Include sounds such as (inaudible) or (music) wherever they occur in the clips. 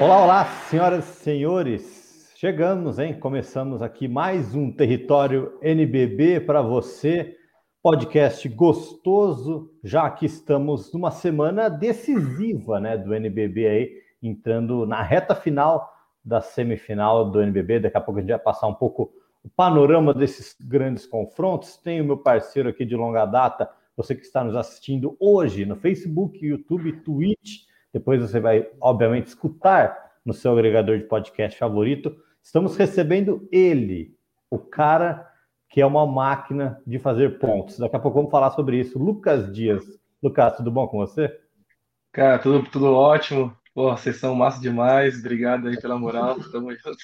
Olá, olá, senhoras e senhores. Chegamos, hein? Começamos aqui mais um Território NBB para você. Podcast gostoso, já que estamos numa semana decisiva, né, do NBB aí, entrando na reta final da semifinal do NBB. Daqui a pouco a gente vai passar um pouco o panorama desses grandes confrontos. Tem o meu parceiro aqui de longa data, você que está nos assistindo hoje no Facebook, YouTube, Twitch depois você vai, obviamente, escutar no seu agregador de podcast favorito. Estamos recebendo ele, o cara que é uma máquina de fazer pontos. Daqui a pouco vamos falar sobre isso. Lucas Dias. Lucas, tudo bom com você? Cara, tudo, tudo ótimo. Pô, vocês são massa demais. Obrigado aí pela moral. Tamo junto.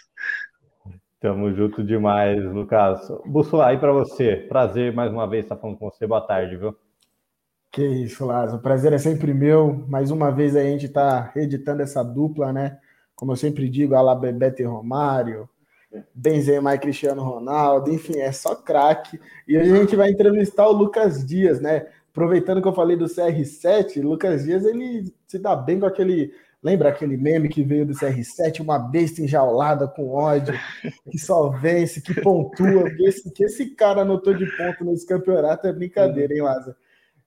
Tamo junto demais, Lucas. Busso, aí para você. Prazer mais uma vez estar falando com você. Boa tarde, viu? Que isso, Lázaro. O prazer é sempre meu. Mais uma vez a gente está reeditando essa dupla, né? Como eu sempre digo, a Bebeto e Romário, Benzema e Cristiano Ronaldo, enfim, é só craque. E hoje a gente vai entrevistar o Lucas Dias, né? Aproveitando que eu falei do CR7, Lucas Dias ele se dá bem com aquele. Lembra aquele meme que veio do CR7, uma besta enjaulada com ódio, que só vence, que pontua. Esse, que esse cara anotou de ponto nesse campeonato é brincadeira, hein, Lázaro?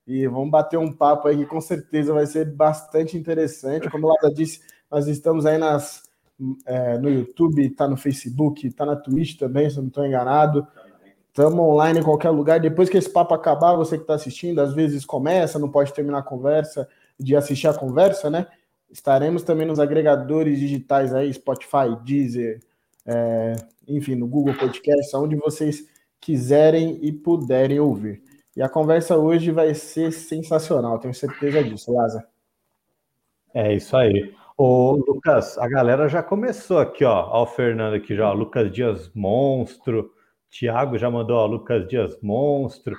E vamos bater um papo aí que com certeza vai ser bastante interessante. Como o Lada disse, nós estamos aí nas, é, no YouTube, está no Facebook, está na Twitch também, se não estou enganado. Estamos online em qualquer lugar. Depois que esse papo acabar, você que está assistindo, às vezes começa, não pode terminar a conversa, de assistir a conversa, né? Estaremos também nos agregadores digitais aí, Spotify, Deezer, é, enfim, no Google Podcast, onde vocês quiserem e puderem ouvir. E a conversa hoje vai ser sensacional, tenho certeza disso, Lázaro. É isso aí. Ô, Lucas, a galera já começou aqui, ó. Ó, o Fernando aqui já, ó, Lucas Dias Monstro. Tiago já mandou, ó, Lucas Dias Monstro.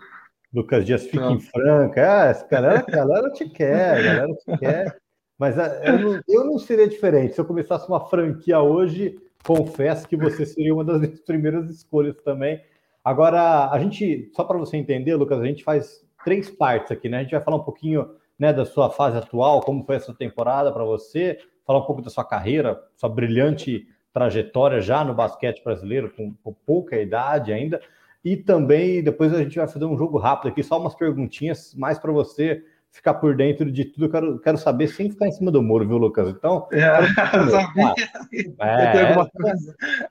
Lucas Dias fica em franca. É, essa galera, a galera te quer, a galera te quer. Mas é, eu não, eu não seria diferente. Se eu começasse uma franquia hoje, confesso que você seria uma das minhas primeiras escolhas também. Agora, a gente, só para você entender, Lucas, a gente faz três partes aqui, né? A gente vai falar um pouquinho né, da sua fase atual, como foi essa temporada para você, falar um pouco da sua carreira, sua brilhante trajetória já no basquete brasileiro, com, com pouca idade ainda, e também depois a gente vai fazer um jogo rápido aqui, só umas perguntinhas mais para você ficar por dentro de tudo. Eu quero, quero saber sem ficar em cima do muro, viu, Lucas? Então. É, (laughs) (laughs) é,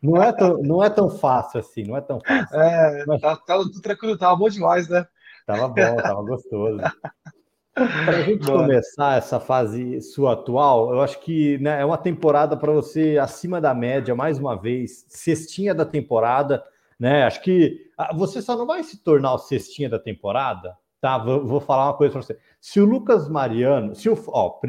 não, é tão, não é tão fácil assim, não é tão fácil. É, Mas... tá, tá tudo tranquilo, tava bom demais, né? Tava bom, tava gostoso. (laughs) Para a gente começar essa fase sua atual, eu acho que né, é uma temporada para você acima da média, mais uma vez, cestinha da temporada, né? Acho que ah, você só não vai se tornar o cestinha da temporada Tá, vou, vou falar uma coisa para você. Se o Lucas Mariano, se o, ó,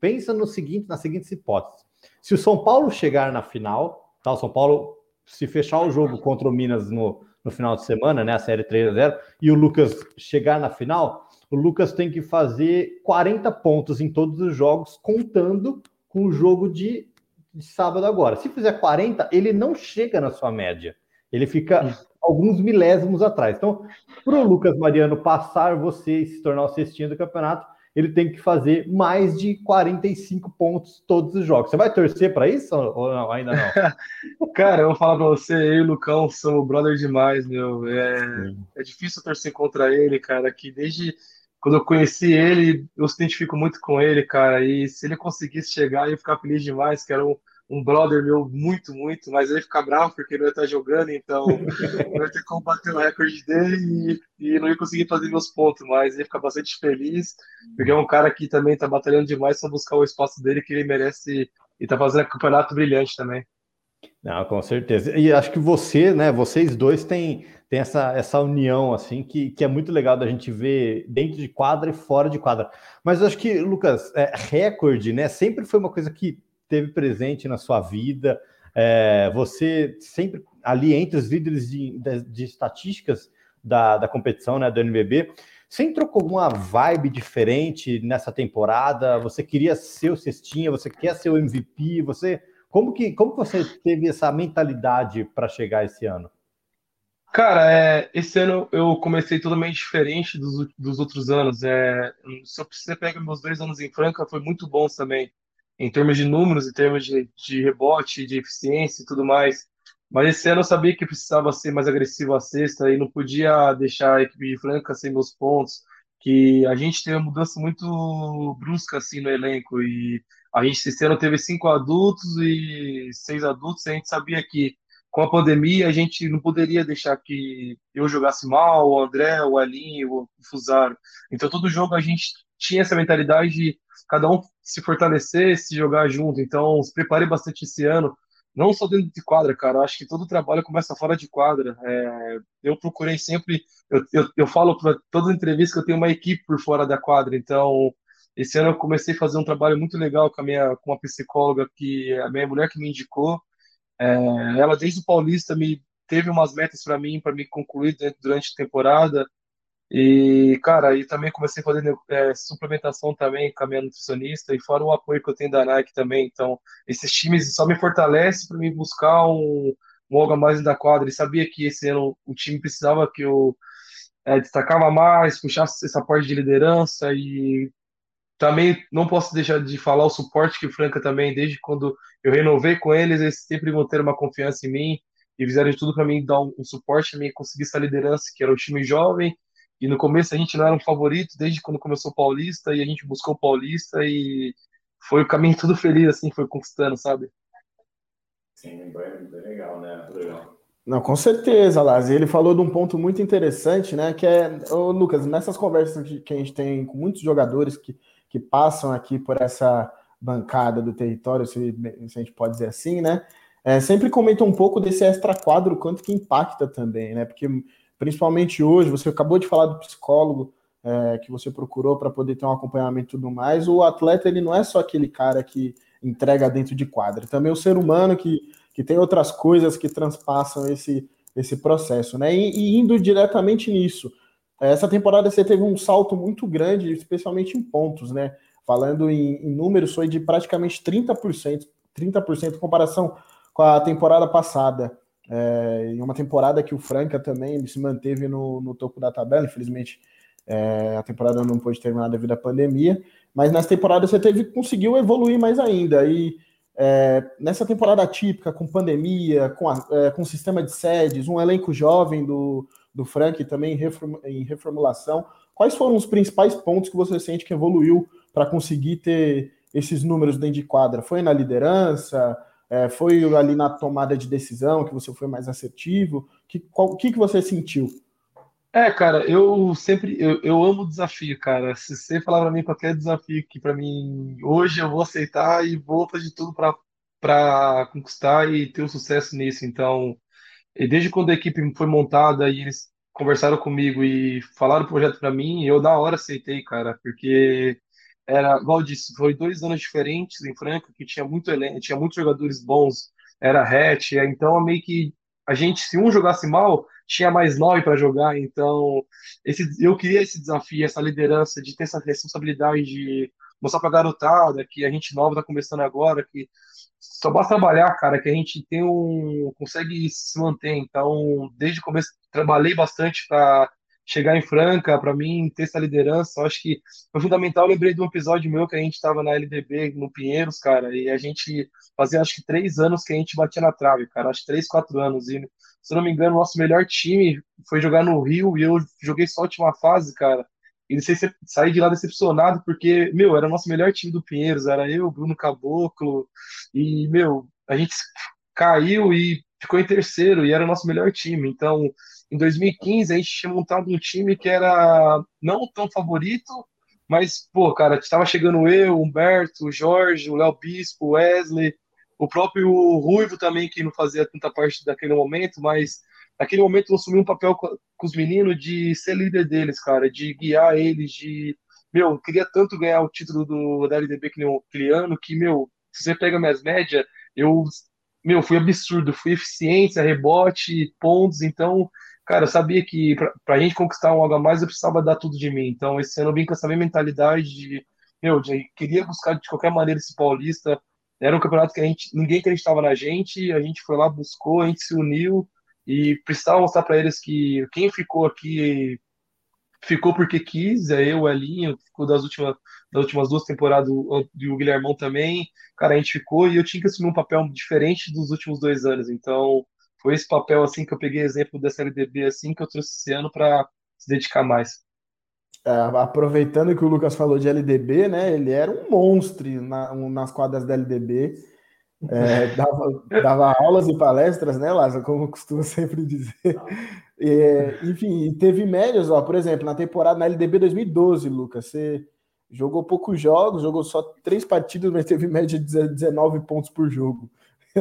pensa no seguinte, na seguinte hipótese. Se o São Paulo chegar na final, tá? O São Paulo, se fechar o jogo contra o Minas no, no final de semana, né? A série 3 a 0 e o Lucas chegar na final, o Lucas tem que fazer 40 pontos em todos os jogos, contando com o jogo de, de sábado agora. Se fizer 40, ele não chega na sua média. Ele fica alguns milésimos atrás. Então, para o Lucas Mariano passar você e se tornar o cestinho do campeonato, ele tem que fazer mais de 45 pontos todos os jogos. Você vai torcer para isso ou não? Ainda não? (laughs) Cara, eu vou falar para você, eu e o Lucão somos brother demais, meu. É, é difícil torcer contra ele, cara, que desde quando eu conheci ele, eu se identifico muito com ele, cara, e se ele conseguisse chegar, eu ia ficar feliz demais, que era um, um brother meu muito, muito, mas ele fica bravo porque ele vai estar jogando, então (laughs) vai ter como bater o recorde dele e, e, não ia conseguir fazer meus pontos, mas ele fica bastante feliz, porque é um cara que também está batalhando demais para buscar o espaço dele que ele merece e está fazendo um campeonato brilhante também. Não, com certeza. E acho que você, né, vocês dois têm, têm essa, essa união, assim, que, que é muito legal da gente ver dentro de quadra e fora de quadra. Mas eu acho que, Lucas, é, recorde, né, sempre foi uma coisa que teve presente na sua vida? É, você sempre ali entre os líderes de, de, de estatísticas da, da competição, né, do NBB, você entrou com alguma vibe diferente nessa temporada? Você queria ser o cestinha? Você quer ser o MVP? Você como que como você teve essa mentalidade para chegar esse ano? Cara, é, esse ano eu comecei totalmente diferente dos, dos outros anos. É, se você pega meus dois anos em Franca, foi muito bons também. Em termos de números, em termos de, de rebote, de eficiência e tudo mais. Mas esse ano eu sabia que precisava ser mais agressivo à sexta e não podia deixar a equipe de Franca sem meus pontos, que a gente teve uma mudança muito brusca assim no elenco e a gente esse ano teve cinco adultos e seis adultos, e a gente sabia que com a pandemia a gente não poderia deixar que eu jogasse mal, o André, o Elinho, o Fusaro. Então todo jogo a gente tinha essa mentalidade de cada um se fortalecer, se jogar junto. Então se preparei bastante esse ano não só dentro de quadra, cara. Acho que todo trabalho começa fora de quadra. É, eu procurei sempre, eu, eu, eu falo para todas as entrevistas que eu tenho uma equipe por fora da quadra. Então, esse ano eu comecei a fazer um trabalho muito legal com a minha, com uma psicóloga que a minha mulher que me indicou. É, ela desde o Paulista me teve umas metas para mim, para me concluir durante a temporada. E, cara, e também comecei a fazer é, suplementação também com a minha nutricionista, e fora o apoio que eu tenho da Nike também. Então, esses times só me fortalecem para me buscar um, um algo mais da quadra. E sabia que esse ano o time precisava que eu é, destacava mais, puxasse essa parte de liderança e também não posso deixar de falar o suporte que Franca também, desde quando eu renovei com eles, eles sempre vão ter uma confiança em mim e fizeram de tudo para mim dar um, um suporte, para mim conseguir essa liderança, que era um time jovem e no começo a gente não era um favorito, desde quando começou o Paulista, e a gente buscou o Paulista e foi o caminho tudo feliz, assim, foi conquistando, sabe? Sim, bem legal, né? Legal. Não, com certeza, Laz. Ele falou de um ponto muito interessante, né? Que é, ô, Lucas, nessas conversas que a gente tem com muitos jogadores que, que passam aqui por essa bancada do território, se, se a gente pode dizer assim, né? É, sempre comenta um pouco desse extra quadro, quanto que impacta também, né? Porque principalmente hoje, você acabou de falar do psicólogo é, que você procurou para poder ter um acompanhamento e tudo mais, o atleta ele não é só aquele cara que entrega dentro de quadra, também o ser humano que, que tem outras coisas que transpassam esse, esse processo, né? E, e indo diretamente nisso, essa temporada você teve um salto muito grande, especialmente em pontos, né? Falando em, em números, foi de praticamente 30%, 30% em comparação com a temporada passada. É, em uma temporada que o Franca também se manteve no, no topo da tabela, infelizmente é, a temporada não pôde terminar devido à pandemia, mas nessa temporada você teve conseguiu evoluir mais ainda. E é, nessa temporada típica, com pandemia, com, a, é, com sistema de sedes, um elenco jovem do, do Frank também em, reform, em reformulação, quais foram os principais pontos que você sente que evoluiu para conseguir ter esses números dentro de quadra? Foi na liderança? É, foi ali na tomada de decisão que você foi mais assertivo? Que, qual, o que, que você sentiu? É, cara, eu sempre eu, eu amo desafio, cara. Se você falar para mim qualquer desafio que para mim hoje eu vou aceitar e vou fazer tudo para conquistar e ter um sucesso nisso. Então, desde quando a equipe foi montada e eles conversaram comigo e falaram o projeto para mim, eu na hora aceitei, cara, porque era, igual eu disse, foi dois anos diferentes em Franca, que tinha muito tinha muitos jogadores bons, era hatch, então meio que a gente, se um jogasse mal, tinha mais nove para jogar, então esse, eu queria esse desafio, essa liderança de ter essa responsabilidade de mostrar para a garotada que a gente nova está começando agora, que só basta trabalhar, cara, que a gente tem um consegue se manter. Então, desde o começo trabalhei bastante para chegar em Franca, para mim ter essa liderança, eu acho que foi fundamental. Eu lembrei de um episódio meu que a gente estava na LDB, no Pinheiros, cara, e a gente fazia acho que três anos que a gente batia na trave, cara, acho que três, quatro anos. E se não me engano, nosso melhor time foi jogar no Rio e eu joguei só a última fase, cara. E não sei se saí de lá decepcionado, porque, meu, era o nosso melhor time do Pinheiros, era eu, Bruno Caboclo, e, meu, a gente caiu e ficou em terceiro, e era o nosso melhor time. Então, em 2015 a gente tinha montado um time que era não tão favorito, mas, pô, cara, estava chegando eu, Humberto, Jorge, o Léo Bispo, o Wesley, o próprio Ruivo também, que não fazia tanta parte daquele momento, mas naquele momento eu assumi um papel com, os meninos de ser líder deles, cara, de guiar eles, de. Meu, eu queria tanto ganhar o título do, da LDB que o ano, que, meu, se você pega minhas médias, eu. Meu, fui absurdo, fui eficiência, rebote, pontos, então cara, eu sabia que para a gente conquistar um algo a mais eu precisava dar tudo de mim. Então, esse ano eu vim com essa mesma mentalidade de, meu, de, queria buscar de qualquer maneira esse paulista. Era um campeonato que a gente, ninguém acreditava na gente, a gente foi lá, buscou, a gente se uniu e precisava mostrar para eles que quem ficou aqui ficou porque quis, é eu, o Elinho, ficou das últimas nas últimas duas temporadas, o, o Guilhermão também. Cara, a gente ficou e eu tinha que assumir um papel diferente dos últimos dois anos. Então, foi esse papel assim que eu peguei exemplo dessa LDB assim que eu trouxe esse ano para se dedicar mais. É, aproveitando que o Lucas falou de LDB, né? Ele era um monstro na, um, nas quadras da LDB. É, (laughs) dava, dava, aulas e palestras, né, Lázaro? Como eu costumo sempre dizer. É, enfim, teve médias, ó, por exemplo, na temporada na LDB 2012, Lucas, você jogou poucos jogos, jogou só três partidas, mas teve média de 19 pontos por jogo.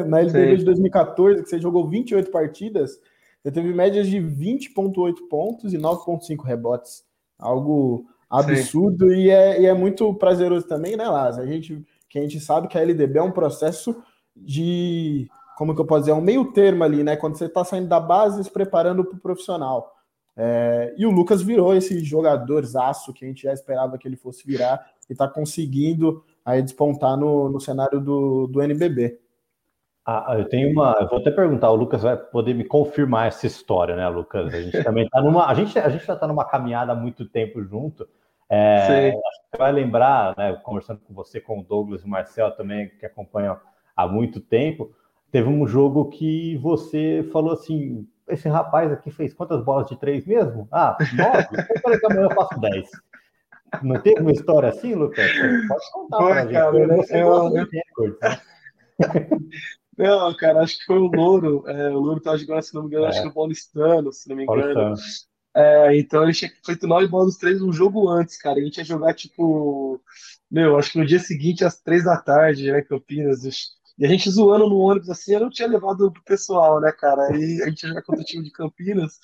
Na LDB de 2014, que você jogou 28 partidas, você teve médias de 20,8 pontos e 9,5 rebotes. Algo absurdo e é, e é, muito prazeroso também, né, Lázaro? A gente, que a gente sabe que a LDB é um processo de, como que eu posso dizer, é um meio termo ali, né? Quando você está saindo da base e se preparando para o profissional. É, e o Lucas virou esse jogador zaço que a gente já esperava que ele fosse virar e está conseguindo aí despontar no, no cenário do, do NBB. Ah, eu tenho uma. Eu vou até perguntar, o Lucas vai poder me confirmar essa história, né, Lucas? A gente também está numa. A gente, a gente já está numa caminhada há muito tempo junto. É, você vai lembrar, né, conversando com você, com o Douglas e o Marcel também, que acompanham há muito tempo, teve um jogo que você falou assim: esse rapaz aqui fez quantas bolas de três mesmo? Ah, nove? Então, peraí que amanhã eu faço dez. Não teve uma história assim, Lucas? pode contar pra gente. Cara? Você eu, eu... Recorde, né? (laughs) Não, cara, acho que foi o Louro. É, o Louro tava jogando, se não me engano, é. acho que no Paulistano, se não me engano. É, então ele tinha feito nove bolas dos três um jogo antes, cara. A gente ia jogar, tipo, meu, acho que no dia seguinte, às três da tarde, né, Campinas. E a gente zoando no ônibus assim, eu não tinha levado pro pessoal, né, cara? Aí a gente ia jogar contra o time de Campinas.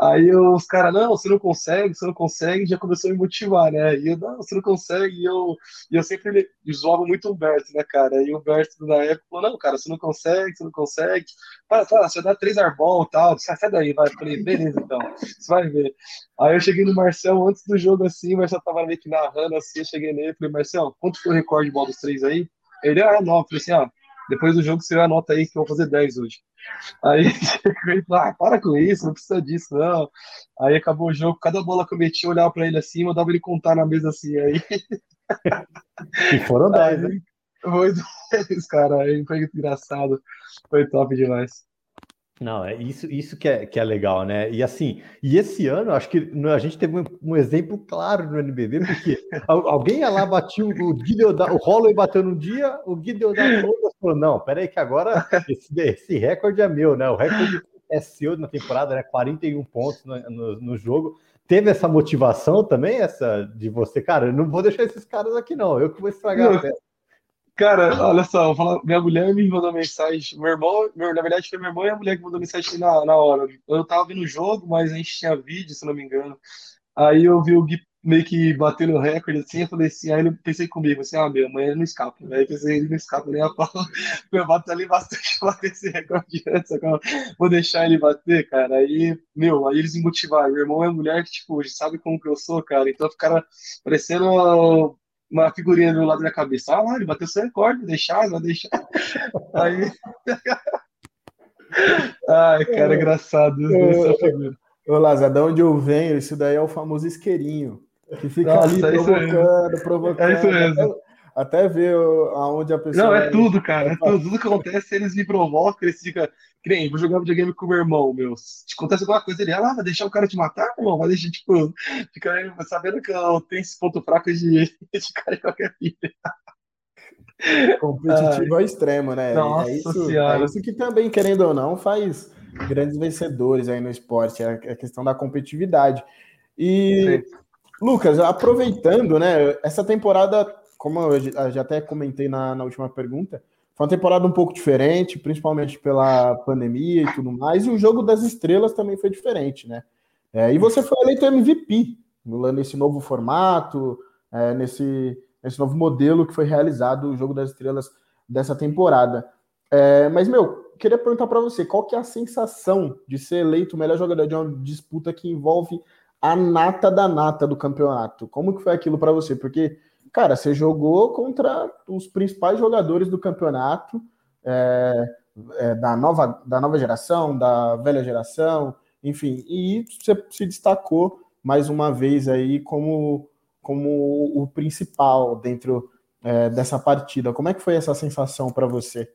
Aí os caras, não, você não consegue, você não consegue, já começou a me motivar, né? E eu, não, você não consegue, e eu, e eu sempre zoava muito o Humberto, né, cara? E o Humberto, na época, falou, não, cara, você não consegue, você não consegue. Para, para, você dar três arbol e tal, sai daí, vai. Eu falei, beleza, então, você vai ver. Aí eu cheguei no Marcel antes do jogo, assim, o Marcel tava meio que narrando, assim, eu cheguei nele, falei, Marcel, quanto foi o recorde de bola dos três aí? Ele, ah, não, eu falei assim, ah, depois do jogo você anota aí que eu vou fazer 10 hoje. Aí (laughs) ele falou, ah, para com isso, não precisa disso, não. Aí acabou o jogo, cada bola que eu meti, eu olhava pra ele assim, mandava ele contar na mesa assim, aí. (laughs) E foram 10, né? Foi (laughs) 10, cara, aí foi engraçado, foi top demais. Não, é isso, isso que, é, que é legal, né? E assim, e esse ano, acho que a gente teve um, um exemplo claro no NBB, porque (laughs) alguém ia lá, batiu o Gideon, o Holloway bateu num dia, o Gideon da falou: não, peraí, que agora (laughs) esse, esse recorde é meu, né? O recorde é seu na temporada, né? 41 pontos no, no, no jogo. Teve essa motivação também, essa de você, cara, eu não vou deixar esses caras aqui, não, eu que vou estragar a festa. Cara, olha só, falar, minha mulher me mandou mensagem. Meu irmão, meu, na verdade, foi meu irmão e a mulher que mandou mensagem na, na hora. Eu tava vendo o jogo, mas a gente tinha vídeo, se não me engano. Aí eu vi o Gui meio que batendo recorde assim, eu falei assim, aí eu pensei comigo, assim, ah, meu, amanhã não escapa. Aí pensei, ele não escapa nem a pau. (laughs) Meu, bato ali bastante (laughs) pra bater esse recorde antes, agora vou deixar ele bater, cara. Aí, meu, aí eles me motivaram. Meu irmão é mulher que, tipo, sabe como que eu sou, cara. Então ficaram parecendo uma figurinha do lado da cabeça. Ah lá, ele bateu seu recorde, deixar, vai deixar. (laughs) Aí. (laughs) Ai, cara, engraçado. Ô, Lázaro, de onde eu venho, isso daí é o famoso isqueirinho. Que fica Nossa, ali provocando, provocando. É isso mesmo. Até, ver aonde a pessoa. Não, é tudo, cara. É tudo, tudo que acontece, eles me provocam, eles ficam. Crem, vou jogar videogame com o meu irmão, meu. Se acontece alguma coisa, ele, ah, lá, vai deixar o cara te matar, irmão? Vai deixar, tipo, fica sabendo que eu tenho esse ponto fraco de, (laughs) de cara em qualquer vida. Competitivo ao extremo, né? Nossa é isso, senhora. é isso que também, querendo ou não, faz grandes vencedores aí no esporte, é a questão da competitividade. E, Sim. Lucas, aproveitando, né? Essa temporada, como eu já até comentei na, na última pergunta, foi uma temporada um pouco diferente, principalmente pela pandemia e tudo mais, e o jogo das estrelas também foi diferente, né? É, e você foi eleito MVP nesse novo formato, é, nesse, nesse novo modelo que foi realizado o jogo das estrelas dessa temporada. É, mas, meu, queria perguntar para você, qual que é a sensação de ser eleito o melhor jogador de uma disputa que envolve a nata da nata do campeonato? Como que foi aquilo para você? Porque cara, você jogou contra os principais jogadores do campeonato, é, é, da, nova, da nova geração, da velha geração, enfim, e você se destacou mais uma vez aí como como o principal dentro é, dessa partida. Como é que foi essa sensação para você?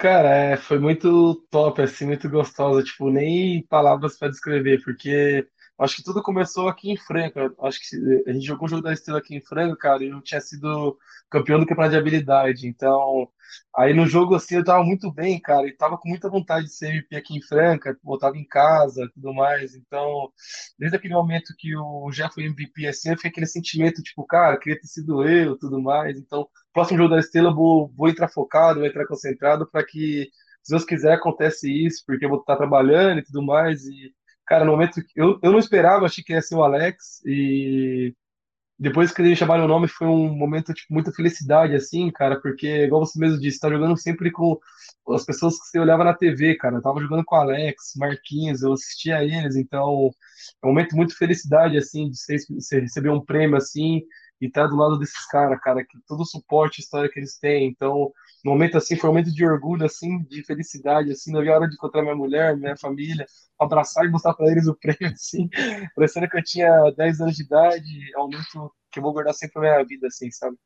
Cara, é, foi muito top, assim, muito gostosa, tipo, nem palavras para descrever, porque acho que tudo começou aqui em Franca. Acho que a gente jogou o jogo da Estrela aqui em Franca, cara, e eu tinha sido campeão do campeonato de habilidade. Então, aí no jogo, assim, eu tava muito bem, cara, e tava com muita vontade de ser MVP aqui em Franca, voltava em casa tudo mais. Então, desde aquele momento que o Jeff foi MVP, assim, eu fiquei aquele sentimento, tipo, cara, queria ter sido eu tudo mais. Então, próximo jogo da Estrela, vou, vou entrar focado, vou entrar concentrado para que, se Deus quiser, acontece isso, porque eu vou estar trabalhando e tudo mais. E, cara, no momento que eu, eu não esperava, achei que ia ser o Alex, e depois que eles chamaram o nome, foi um momento, tipo, muita felicidade, assim, cara, porque, igual você mesmo disse, tá jogando sempre com as pessoas que você olhava na TV, cara. Eu tava jogando com o Alex, Marquinhos, eu assistia a eles, então é um momento muito de felicidade, assim, de você, você receber um prêmio, assim, e estar tá do lado desses caras, cara, que todo o suporte, história que eles têm. Então, momento assim, foi um momento de orgulho, assim, de felicidade, assim, não vi a hora de encontrar minha mulher, minha família, abraçar e mostrar para eles o prêmio, (laughs) assim, parecendo que eu tinha 10 anos de idade, é um momento que eu vou guardar sempre na minha vida, assim, sabe?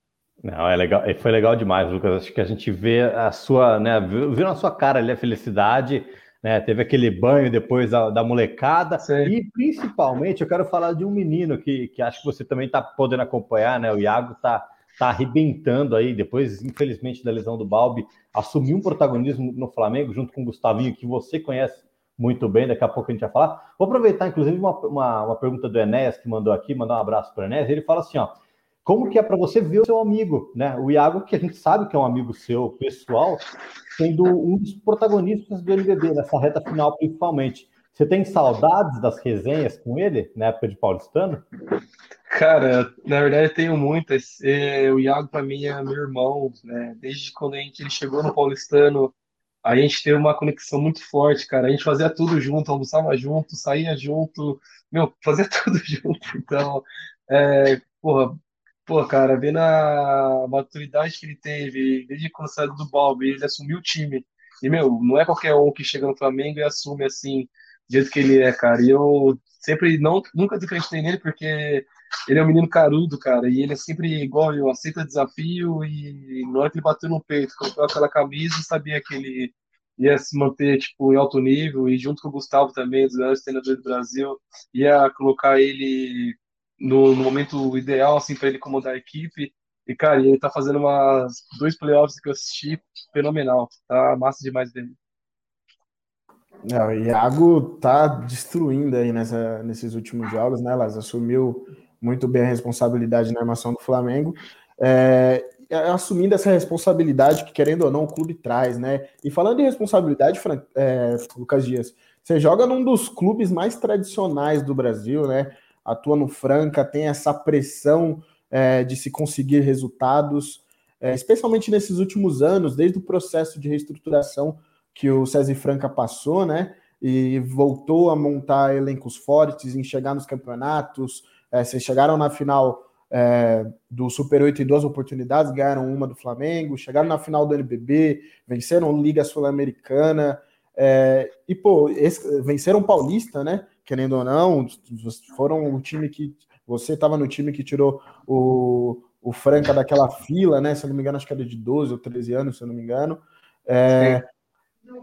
Não, é legal, foi legal demais, Lucas. Acho que a gente vê a sua, né, viu na sua cara ali a felicidade, né? Teve aquele banho depois da, da molecada. Sim. E principalmente eu quero falar de um menino que, que acho que você também está podendo acompanhar, né? O Iago está tá arrebentando aí, depois, infelizmente, da lesão do Balbi, assumiu um protagonismo no Flamengo, junto com o Gustavinho, que você conhece muito bem, daqui a pouco a gente vai falar. Vou aproveitar, inclusive, uma, uma, uma pergunta do Enéas, que mandou aqui, mandar um abraço para o Enéas, ele fala assim, ó, como que é para você ver o seu amigo, né? O Iago, que a gente sabe que é um amigo seu pessoal, sendo um dos protagonistas do NBB, nessa reta final principalmente. Você tem saudades das resenhas com ele, na época de paulistano? Cara, na verdade eu tenho muitas. É, o Iago, para mim, é meu irmão, né? Desde quando a gente, ele chegou no paulistano, a gente teve uma conexão muito forte, cara. A gente fazia tudo junto, almoçava junto, saía junto, meu, fazia (laughs) tudo junto. Então, é, porra, cara, vendo a maturidade que ele teve, desde quando saiu do Balbi, ele assumiu o time. E, meu, não é qualquer um que chega no Flamengo e assume assim, jeito que ele é, cara. E eu sempre, não, nunca desacreditei nele, porque ele é um menino carudo, cara. E ele é sempre igual eu, aceita desafio e na hora que ele bateu no peito, colocou aquela camisa, sabia que ele ia se manter, tipo, em alto nível. E junto com o Gustavo também, dos melhores treinadores do Brasil, ia colocar ele no, no momento ideal, assim, para ele comandar a equipe. E, cara, ele tá fazendo umas dois playoffs que eu assisti fenomenal. Tá massa demais dele. É, o Iago tá destruindo aí nessa, nesses últimos jogos, né, Laz? Assumiu muito bem a responsabilidade na armação do Flamengo. É, assumindo essa responsabilidade que, querendo ou não, o clube traz, né? E falando de responsabilidade, Fran, é, Lucas Dias, você joga num dos clubes mais tradicionais do Brasil, né? atua no Franca, tem essa pressão é, de se conseguir resultados, é, especialmente nesses últimos anos, desde o processo de reestruturação que o César Franca passou, né? E voltou a montar elencos fortes, em chegar nos campeonatos. É, vocês chegaram na final é, do Super 8 em duas oportunidades, ganharam uma do Flamengo, chegaram na final do NBB, venceram Liga Sul-Americana, é, e, pô, esse, venceram Paulista, né? querendo ou não, foram o time que. Você estava no time que tirou o, o Franca daquela fila, né? Se eu não me engano, acho que era de 12 ou 13 anos, se eu não me engano. É,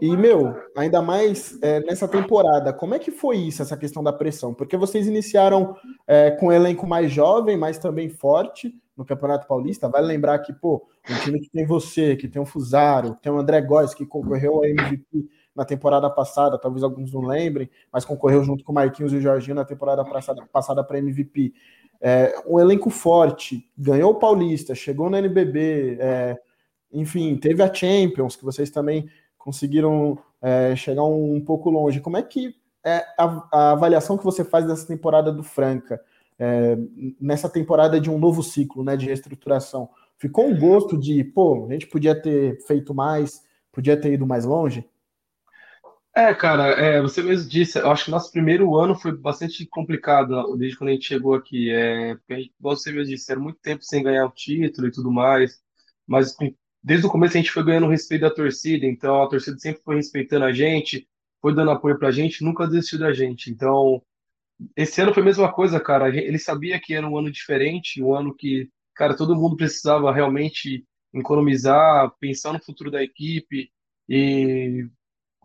e, meu, ainda mais é, nessa temporada, como é que foi isso, essa questão da pressão? Porque vocês iniciaram é, com um elenco mais jovem, mas também forte no Campeonato Paulista. Vale lembrar que, pô, um time que tem você, que tem o Fusaro, tem o André Góes, que concorreu ao MVP na temporada passada, talvez alguns não lembrem, mas concorreu junto com o Marquinhos e o Jorginho na temporada passada, para MVP. É, um elenco forte, ganhou o Paulista, chegou no NBB, é, enfim, teve a Champions, que vocês também conseguiram é, chegar um, um, pouco longe. Como é que é a, a, avaliação que você faz dessa temporada do Franca, é, nessa temporada de um novo ciclo, né, de reestruturação? Ficou um gosto de, pô, a gente podia ter feito mais, podia ter ido mais longe? É, cara, é, você mesmo disse, eu acho que nosso primeiro ano foi bastante complicado, desde quando a gente chegou aqui. É, porque, gente, você mesmo disse, era muito tempo sem ganhar o título e tudo mais, mas desde o começo a gente foi ganhando respeito da torcida, então a torcida sempre foi respeitando a gente, foi dando apoio pra gente, nunca desistiu da gente. Então, esse ano foi a mesma coisa, cara. Ele sabia que era um ano diferente, um ano que, cara, todo mundo precisava realmente economizar, pensar no futuro da equipe. E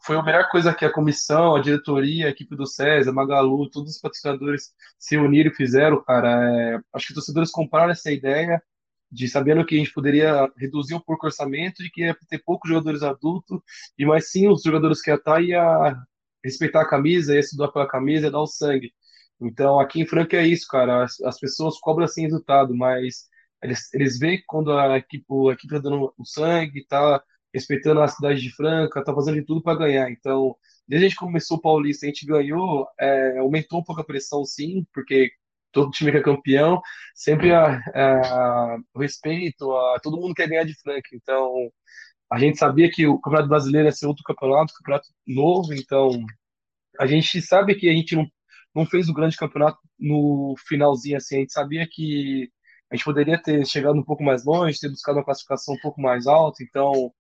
foi a melhor coisa que a comissão, a diretoria, a equipe do César, Magalu, todos os patrocinadores se uniram e fizeram, cara. É, acho que os torcedores compraram essa ideia de sabendo que a gente poderia reduzir um pouco o orçamento e que ia ter poucos jogadores adultos, e mais sim os jogadores que ia estar ia respeitar a camisa, ia se doar pela camisa, ia dar o sangue. Então, aqui em Franca é isso, cara. As, as pessoas cobram sem resultado, mas eles, eles veem quando a equipe, a equipe tá dando o sangue, tá respeitando a cidade de Franca, tá fazendo de tudo para ganhar. Então, desde a gente começou o Paulista, a gente ganhou, é, aumentou um pouco a pressão, sim, porque todo time que é campeão, sempre a, a, o respeito, a, todo mundo quer ganhar de Franca. Então, a gente sabia que o Campeonato Brasileiro ia ser outro campeonato, campeonato novo, então a gente sabe que a gente não, não fez o grande campeonato no finalzinho assim, a gente sabia que a gente poderia ter chegado um pouco mais longe, ter buscado uma classificação um pouco mais alta, então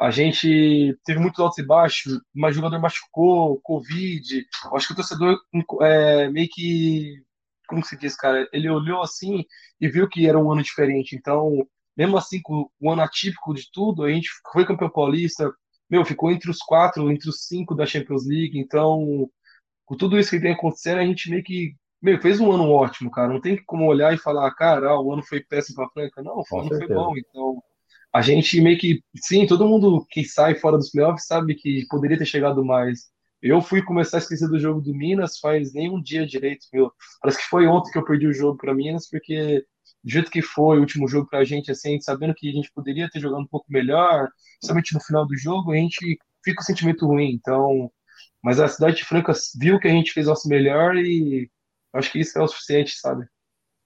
a gente teve muitos altos e baixos, mas jogador machucou, Covid, acho que o torcedor é, meio que como se diz, cara, ele olhou assim e viu que era um ano diferente. Então, mesmo assim, com o ano atípico de tudo, a gente foi campeão paulista, meu, ficou entre os quatro, entre os cinco da Champions League. Então, com tudo isso que tem acontecendo, a gente meio que meu, fez um ano ótimo, cara. Não tem como olhar e falar, cara, ah, o ano foi péssimo para Franca. Não, o ano foi bom. Então, a gente meio que, sim, todo mundo que sai fora dos playoffs sabe que poderia ter chegado mais. Eu fui começar a esquecer do jogo do Minas faz nem um dia direito, meu. Parece que foi ontem que eu perdi o jogo para Minas, porque do jeito que foi o último jogo pra gente, assim, sabendo que a gente poderia ter jogado um pouco melhor, somente no final do jogo, a gente fica com um sentimento ruim. Então, mas a cidade de Franca viu que a gente fez nosso melhor e acho que isso é o suficiente, sabe?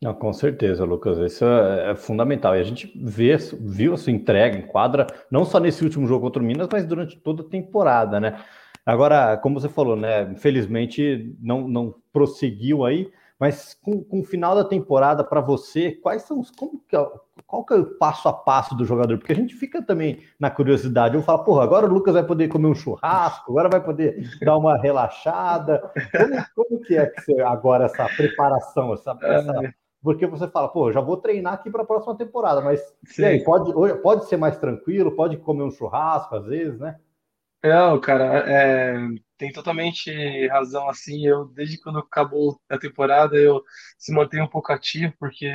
Não, com certeza, Lucas, isso é, é, fundamental. E a gente vê, viu a sua entrega em quadra, não só nesse último jogo contra o Minas, mas durante toda a temporada, né? Agora, como você falou, né? Infelizmente não, não prosseguiu aí, mas com, com o final da temporada para você, quais são os. Como que é, qual que é o passo a passo do jogador? Porque a gente fica também na curiosidade. Eu falo, porra, agora o Lucas vai poder comer um churrasco, agora vai poder dar uma relaxada. Como, como que é que você, agora essa preparação, essa, essa é. porque você fala, pô, já vou treinar aqui para a próxima temporada, mas aí, pode, pode ser mais tranquilo, pode comer um churrasco às vezes, né? Não, cara, é, tem totalmente razão, assim, eu, desde quando acabou a temporada, eu se mantenho um pouco ativo, porque,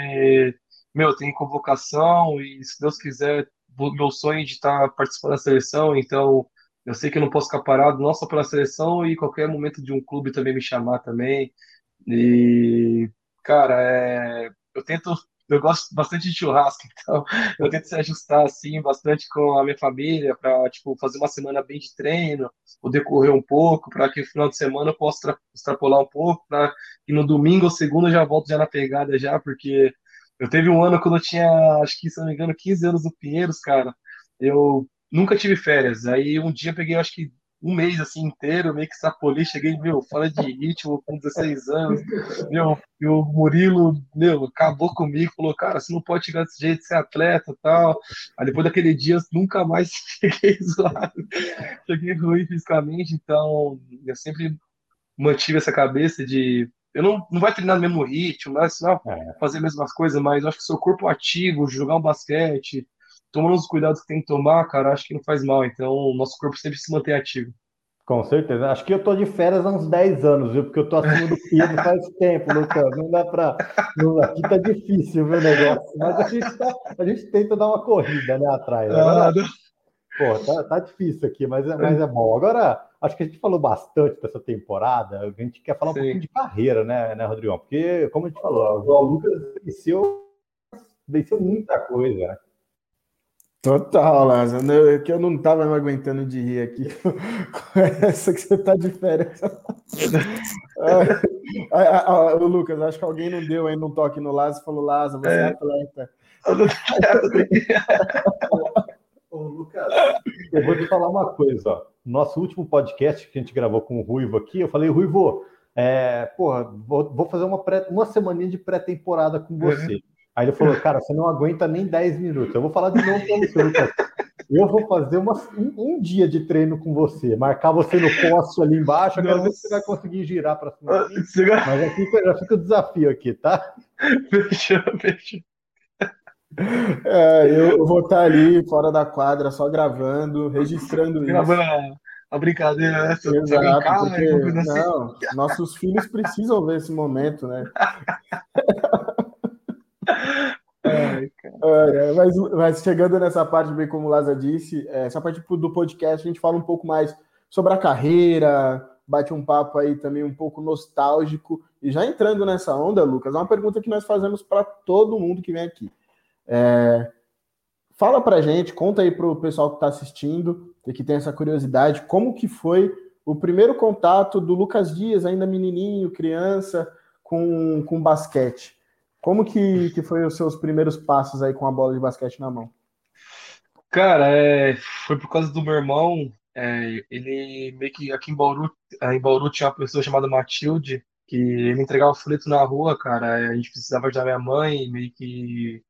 meu, tem convocação e, se Deus quiser, meu sonho de estar participando da seleção, então, eu sei que eu não posso ficar parado, não só pela seleção, e qualquer momento de um clube também me chamar também, e, cara, é, eu tento eu gosto bastante de churrasco, (laughs) então eu tento se ajustar assim bastante com a minha família para tipo fazer uma semana bem de treino, poder correr um pouco, para que no final de semana eu possa extrapolar um pouco, para que no domingo ou segunda eu já volto já na pegada já, porque eu teve um ano quando eu tinha, acho que se não me engano, 15 anos no Pinheiros, cara. Eu nunca tive férias. Aí um dia eu peguei, acho que um mês assim inteiro, meio que sapoli, cheguei, meu, fala de ritmo com 16 anos, meu, e o Murilo, meu, acabou comigo, falou, cara, você não pode chegar desse jeito, ser atleta tal. Aí depois daquele dia, nunca mais (laughs) cheguei zoado, cheguei ruim fisicamente, então eu sempre mantive essa cabeça de eu não, não vai treinar no mesmo ritmo, mas não é. fazer as mesmas coisas, mas acho que seu corpo ativo, jogar um basquete, tomando os cuidados que tem que tomar, cara, acho que não faz mal. Então, o nosso corpo sempre se mantém ativo. Com certeza. Acho que eu tô de férias há uns 10 anos, viu? Porque eu tô acima do peso faz (laughs) tempo, Lucas. Não dá pra. Não, aqui tá difícil, viu, o negócio. Mas a gente, tá, a gente tenta dar uma corrida, né, atrás. Agora, pô, tá, tá difícil aqui, mas, é, mas é bom. Agora, acho que a gente falou bastante dessa temporada. A gente quer falar um Sim. pouquinho de carreira, né, né, Rodrigão? Porque, como a gente falou, o João Lucas venceu, venceu muita coisa, né? Total, Lázaro. Eu, que eu não tava me aguentando de rir aqui (laughs) com essa que você tá de férias. ah, ah, ah, Lucas, acho que alguém não deu ainda um toque no Lázaro e falou: Lázaro, você é, é atleta. (laughs) Ô, Lucas, eu vou te falar uma coisa. Ó. Nosso último podcast que a gente gravou com o Ruivo aqui, eu falei, Ruivo, é, porra, vou, vou fazer uma, pré, uma semaninha de pré-temporada com você. Uhum. Aí ele falou, cara, você não aguenta nem 10 minutos. Eu vou falar de novo para você, Lucas. Eu vou fazer uma, um, um, dia de treino com você, marcar você no poste ali embaixo, eu quero ver se você vai conseguir girar para cima. Mas aqui já fica o desafio aqui, tá? Fechou, fechou. É, eu vou estar ali fora da quadra, só gravando, registrando gravando isso. A brincadeira, né? Exato, porque, assim. não, nossos filhos precisam ver esse momento, né? (laughs) É, mas, mas, chegando nessa parte, bem como o Laza disse, é, essa parte do podcast, a gente fala um pouco mais sobre a carreira, bate um papo aí também um pouco nostálgico. E já entrando nessa onda, Lucas, é uma pergunta que nós fazemos para todo mundo que vem aqui. É, fala pra gente, conta aí pro pessoal que está assistindo e que tem essa curiosidade, como que foi o primeiro contato do Lucas Dias, ainda menininho, criança, com, com basquete. Como que, que foi os seus primeiros passos aí com a bola de basquete na mão? Cara, é, foi por causa do meu irmão. É, ele meio que aqui em Bauru, em Bauru tinha uma pessoa chamada Matilde, que ele entregava folheto na rua, cara. A gente precisava ajudar minha mãe, meio que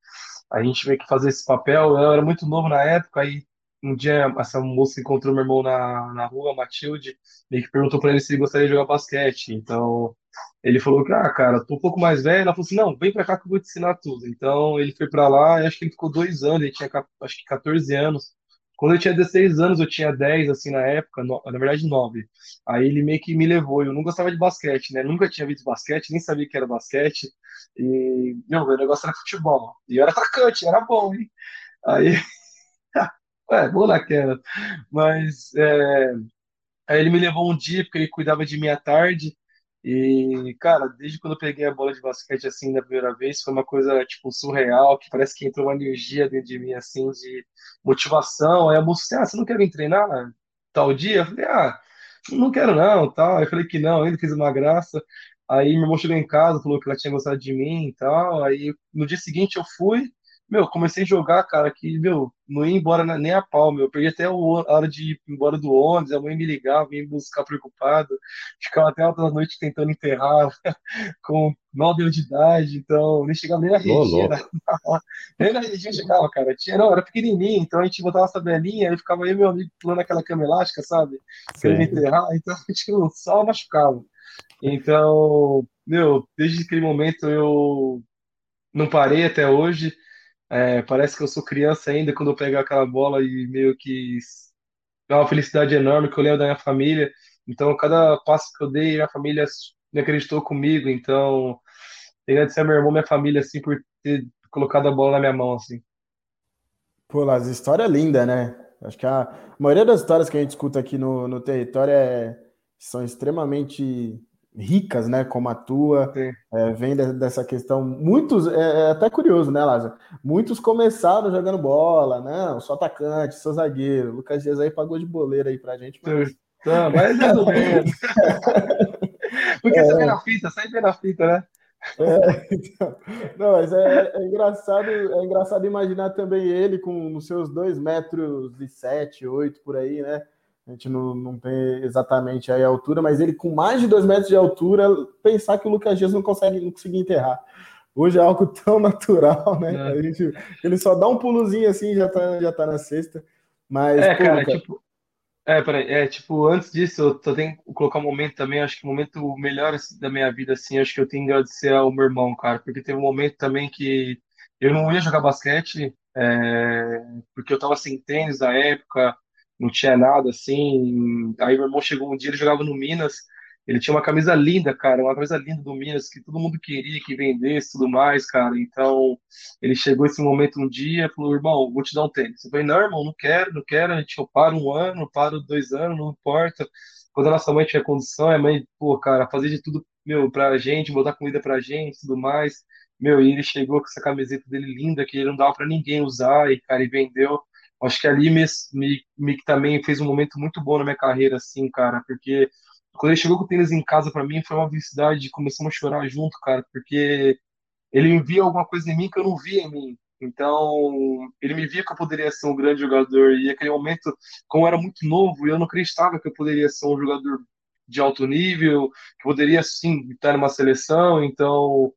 a gente meio que fazer esse papel. Eu era muito novo na época, aí um dia essa moça encontrou meu irmão na, na rua, Matilde, meio que perguntou para ele se ele gostaria de jogar basquete. Então, ele falou que, ah, cara, tô um pouco mais velho. Ela falou assim, não, vem para cá que eu vou te ensinar tudo. Então, ele foi para lá e acho que ele ficou dois anos, ele tinha acho que 14 anos. Quando eu tinha 16 anos, eu tinha 10, assim, na época, no, na verdade 9. Aí ele meio que me levou. Eu não gostava de basquete, né? Nunca tinha visto basquete, nem sabia que era basquete. E, meu, meu negócio era futebol. E eu era atacante, era bom, hein? Aí, é, bom naquela. Mas, é... aí ele me levou um dia, porque ele cuidava de mim à tarde. E, cara, desde quando eu peguei a bola de basquete assim da primeira vez, foi uma coisa, tipo, surreal, que parece que entrou uma energia dentro de mim, assim, de motivação. Aí a moça ah, você não quer vir treinar tal dia? Eu falei, ah, não quero não, tal. Eu falei que não, ainda fiz uma graça. Aí meu irmão chegou em casa, falou que ela tinha gostado de mim e tal. Aí no dia seguinte eu fui, meu, comecei a jogar, cara, que, meu, não ia embora nem a pau, meu. Eu perdi até a hora de ir embora do ônibus, a mãe me ligava, vinha me buscar preocupado. Ficava até altas da noite tentando enterrar, (laughs) com 9 anos de idade, então nem chegava nem na Regina. (laughs) nem na Regina chegava, cara. Tinha, não, era pequenininho, então a gente botava essa belinha, aí ficava aí meu amigo pulando aquela cama elástica, sabe? Querendo enterrar, (laughs) então, tipo, só machucava. Então, meu, desde aquele momento eu não parei até hoje. É, parece que eu sou criança ainda quando eu pego aquela bola e meio que é uma felicidade enorme que eu lembro da minha família. Então, cada passo que eu dei, a família me acreditou comigo. Então, agradecer a meu irmão, minha família, assim, por ter colocado a bola na minha mão, assim. Pô, as histórias lindas, né? Acho que a maioria das histórias que a gente escuta aqui no, no território é, são extremamente ricas, né, como a tua, é, vem de, dessa questão. Muitos, é, é, até curioso, né, Lázaro? Muitos começaram jogando bola, não, sou atacante, sou zagueiro. O Lucas Dias aí pagou de boleira aí pra gente, mas. Tá, mas é (laughs) Porque é. vê na fita, sempre na fita, né? É, então, não, mas é, é, engraçado, é engraçado imaginar também ele com os seus dois metros e sete, oito por aí, né? A gente não, não tem exatamente a altura, mas ele com mais de dois metros de altura, pensar que o Lucas Dias não consegue não conseguir enterrar. Hoje é algo (laughs) tão natural, né? É. Gente, ele só dá um pulozinho assim já tá, já tá na sexta. Mas, é, pô, cara, cara, tipo. É, peraí, é, tipo, antes disso, eu só tenho que colocar um momento também, acho que o momento melhor assim, da minha vida, assim, acho que eu tenho que agradecer ao meu irmão, cara, porque teve um momento também que eu não ia jogar basquete, é, porque eu tava sem tênis na época, não tinha nada assim. Aí meu irmão chegou um dia, ele jogava no Minas, ele tinha uma camisa linda, cara, uma camisa linda do Minas, que todo mundo queria que vendesse tudo mais, cara. Então, ele chegou esse momento um dia, falou, irmão, vou te dar um tênis. Eu falei, não, irmão, não quero, não quero, a gente eu paro um ano, paro dois anos, não importa. Quando a nossa mãe tinha condição, a mãe, pô, cara, fazer de tudo, meu, pra gente, botar comida pra gente, tudo mais. Meu, e ele chegou com essa camiseta dele linda, que ele não dava para ninguém usar, e, cara, e vendeu acho que ali me, me, me, também fez um momento muito bom na minha carreira, assim, cara, porque quando ele chegou com o tênis em casa, para mim foi uma felicidade, começamos a chorar junto, cara, porque ele via alguma coisa em mim que eu não via em mim. Então, ele me via que eu poderia ser um grande jogador, e naquele momento, como eu era muito novo, eu não acreditava que eu poderia ser um jogador de alto nível, que poderia sim estar numa seleção. Então,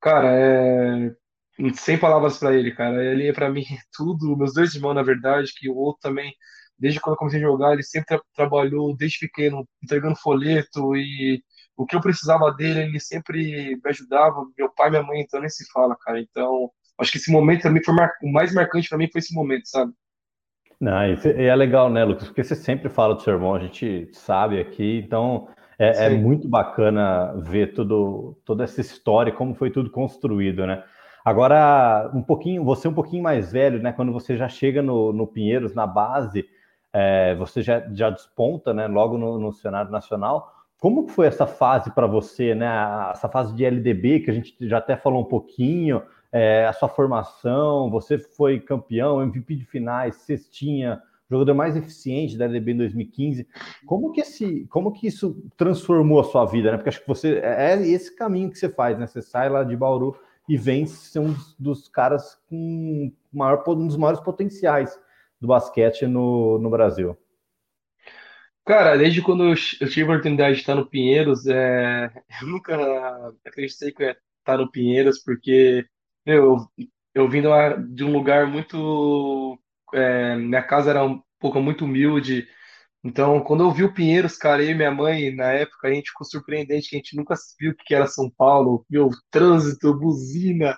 cara, é, sem palavras para ele, cara. Ele é para mim (laughs) tudo, meus dois irmãos, na verdade, que o outro também, desde quando eu comecei a jogar, ele sempre tra trabalhou desde pequeno, entregando folheto e o que eu precisava dele, ele sempre me ajudava. Meu pai e minha mãe, então nem se fala, cara. Então, acho que esse momento também foi mar... o mais marcante para mim foi esse momento, sabe? Não, e é legal, né, Lucas? Porque você sempre fala do seu irmão, a gente sabe aqui, então é, é muito bacana ver tudo, toda essa história, como foi tudo construído, né? Agora, um pouquinho, você um pouquinho mais velho, né? Quando você já chega no, no Pinheiros, na base, é, você já, já desponta, né? Logo no, no cenário nacional. Como foi essa fase para você, né? Essa fase de LDB, que a gente já até falou um pouquinho, é, a sua formação, você foi campeão, MVP de finais, cestinha, jogador mais eficiente da LDB em 2015. Como que, esse, como que isso transformou a sua vida, né? Porque acho que você é, é esse caminho que você faz, né? Você sai lá de Bauru e vem ser um dos caras com maior, um dos maiores potenciais do basquete no, no Brasil. Cara, desde quando eu tive a oportunidade de estar no Pinheiros, é, (laughs) eu nunca acreditei que eu ia estar no Pinheiros, porque meu, eu vim de um lugar muito. é, minha casa era um pouco muito humilde, então quando eu vi o Pinheiros, cara, eu e minha mãe, na época, a gente ficou surpreendente, que a gente nunca viu o que era São Paulo, viu trânsito, buzina,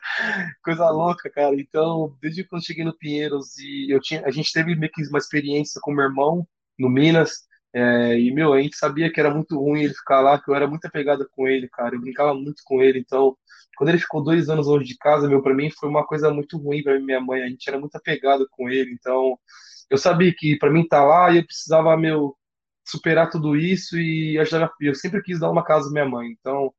coisa louca, cara. Então, desde quando cheguei no Pinheiros, e eu tinha, a gente teve meio que uma experiência com meu irmão no Minas. É, e, meu, a gente sabia que era muito ruim ele ficar lá, que eu era muito apegada com ele, cara. Eu brincava muito com ele, então quando ele ficou dois anos longe de casa, meu, para mim foi uma coisa muito ruim para minha mãe. A gente era muito apegado com ele, então eu sabia que para mim estar tá lá eu precisava meu superar tudo isso e ajudar. Eu sempre quis dar uma casa à minha mãe, então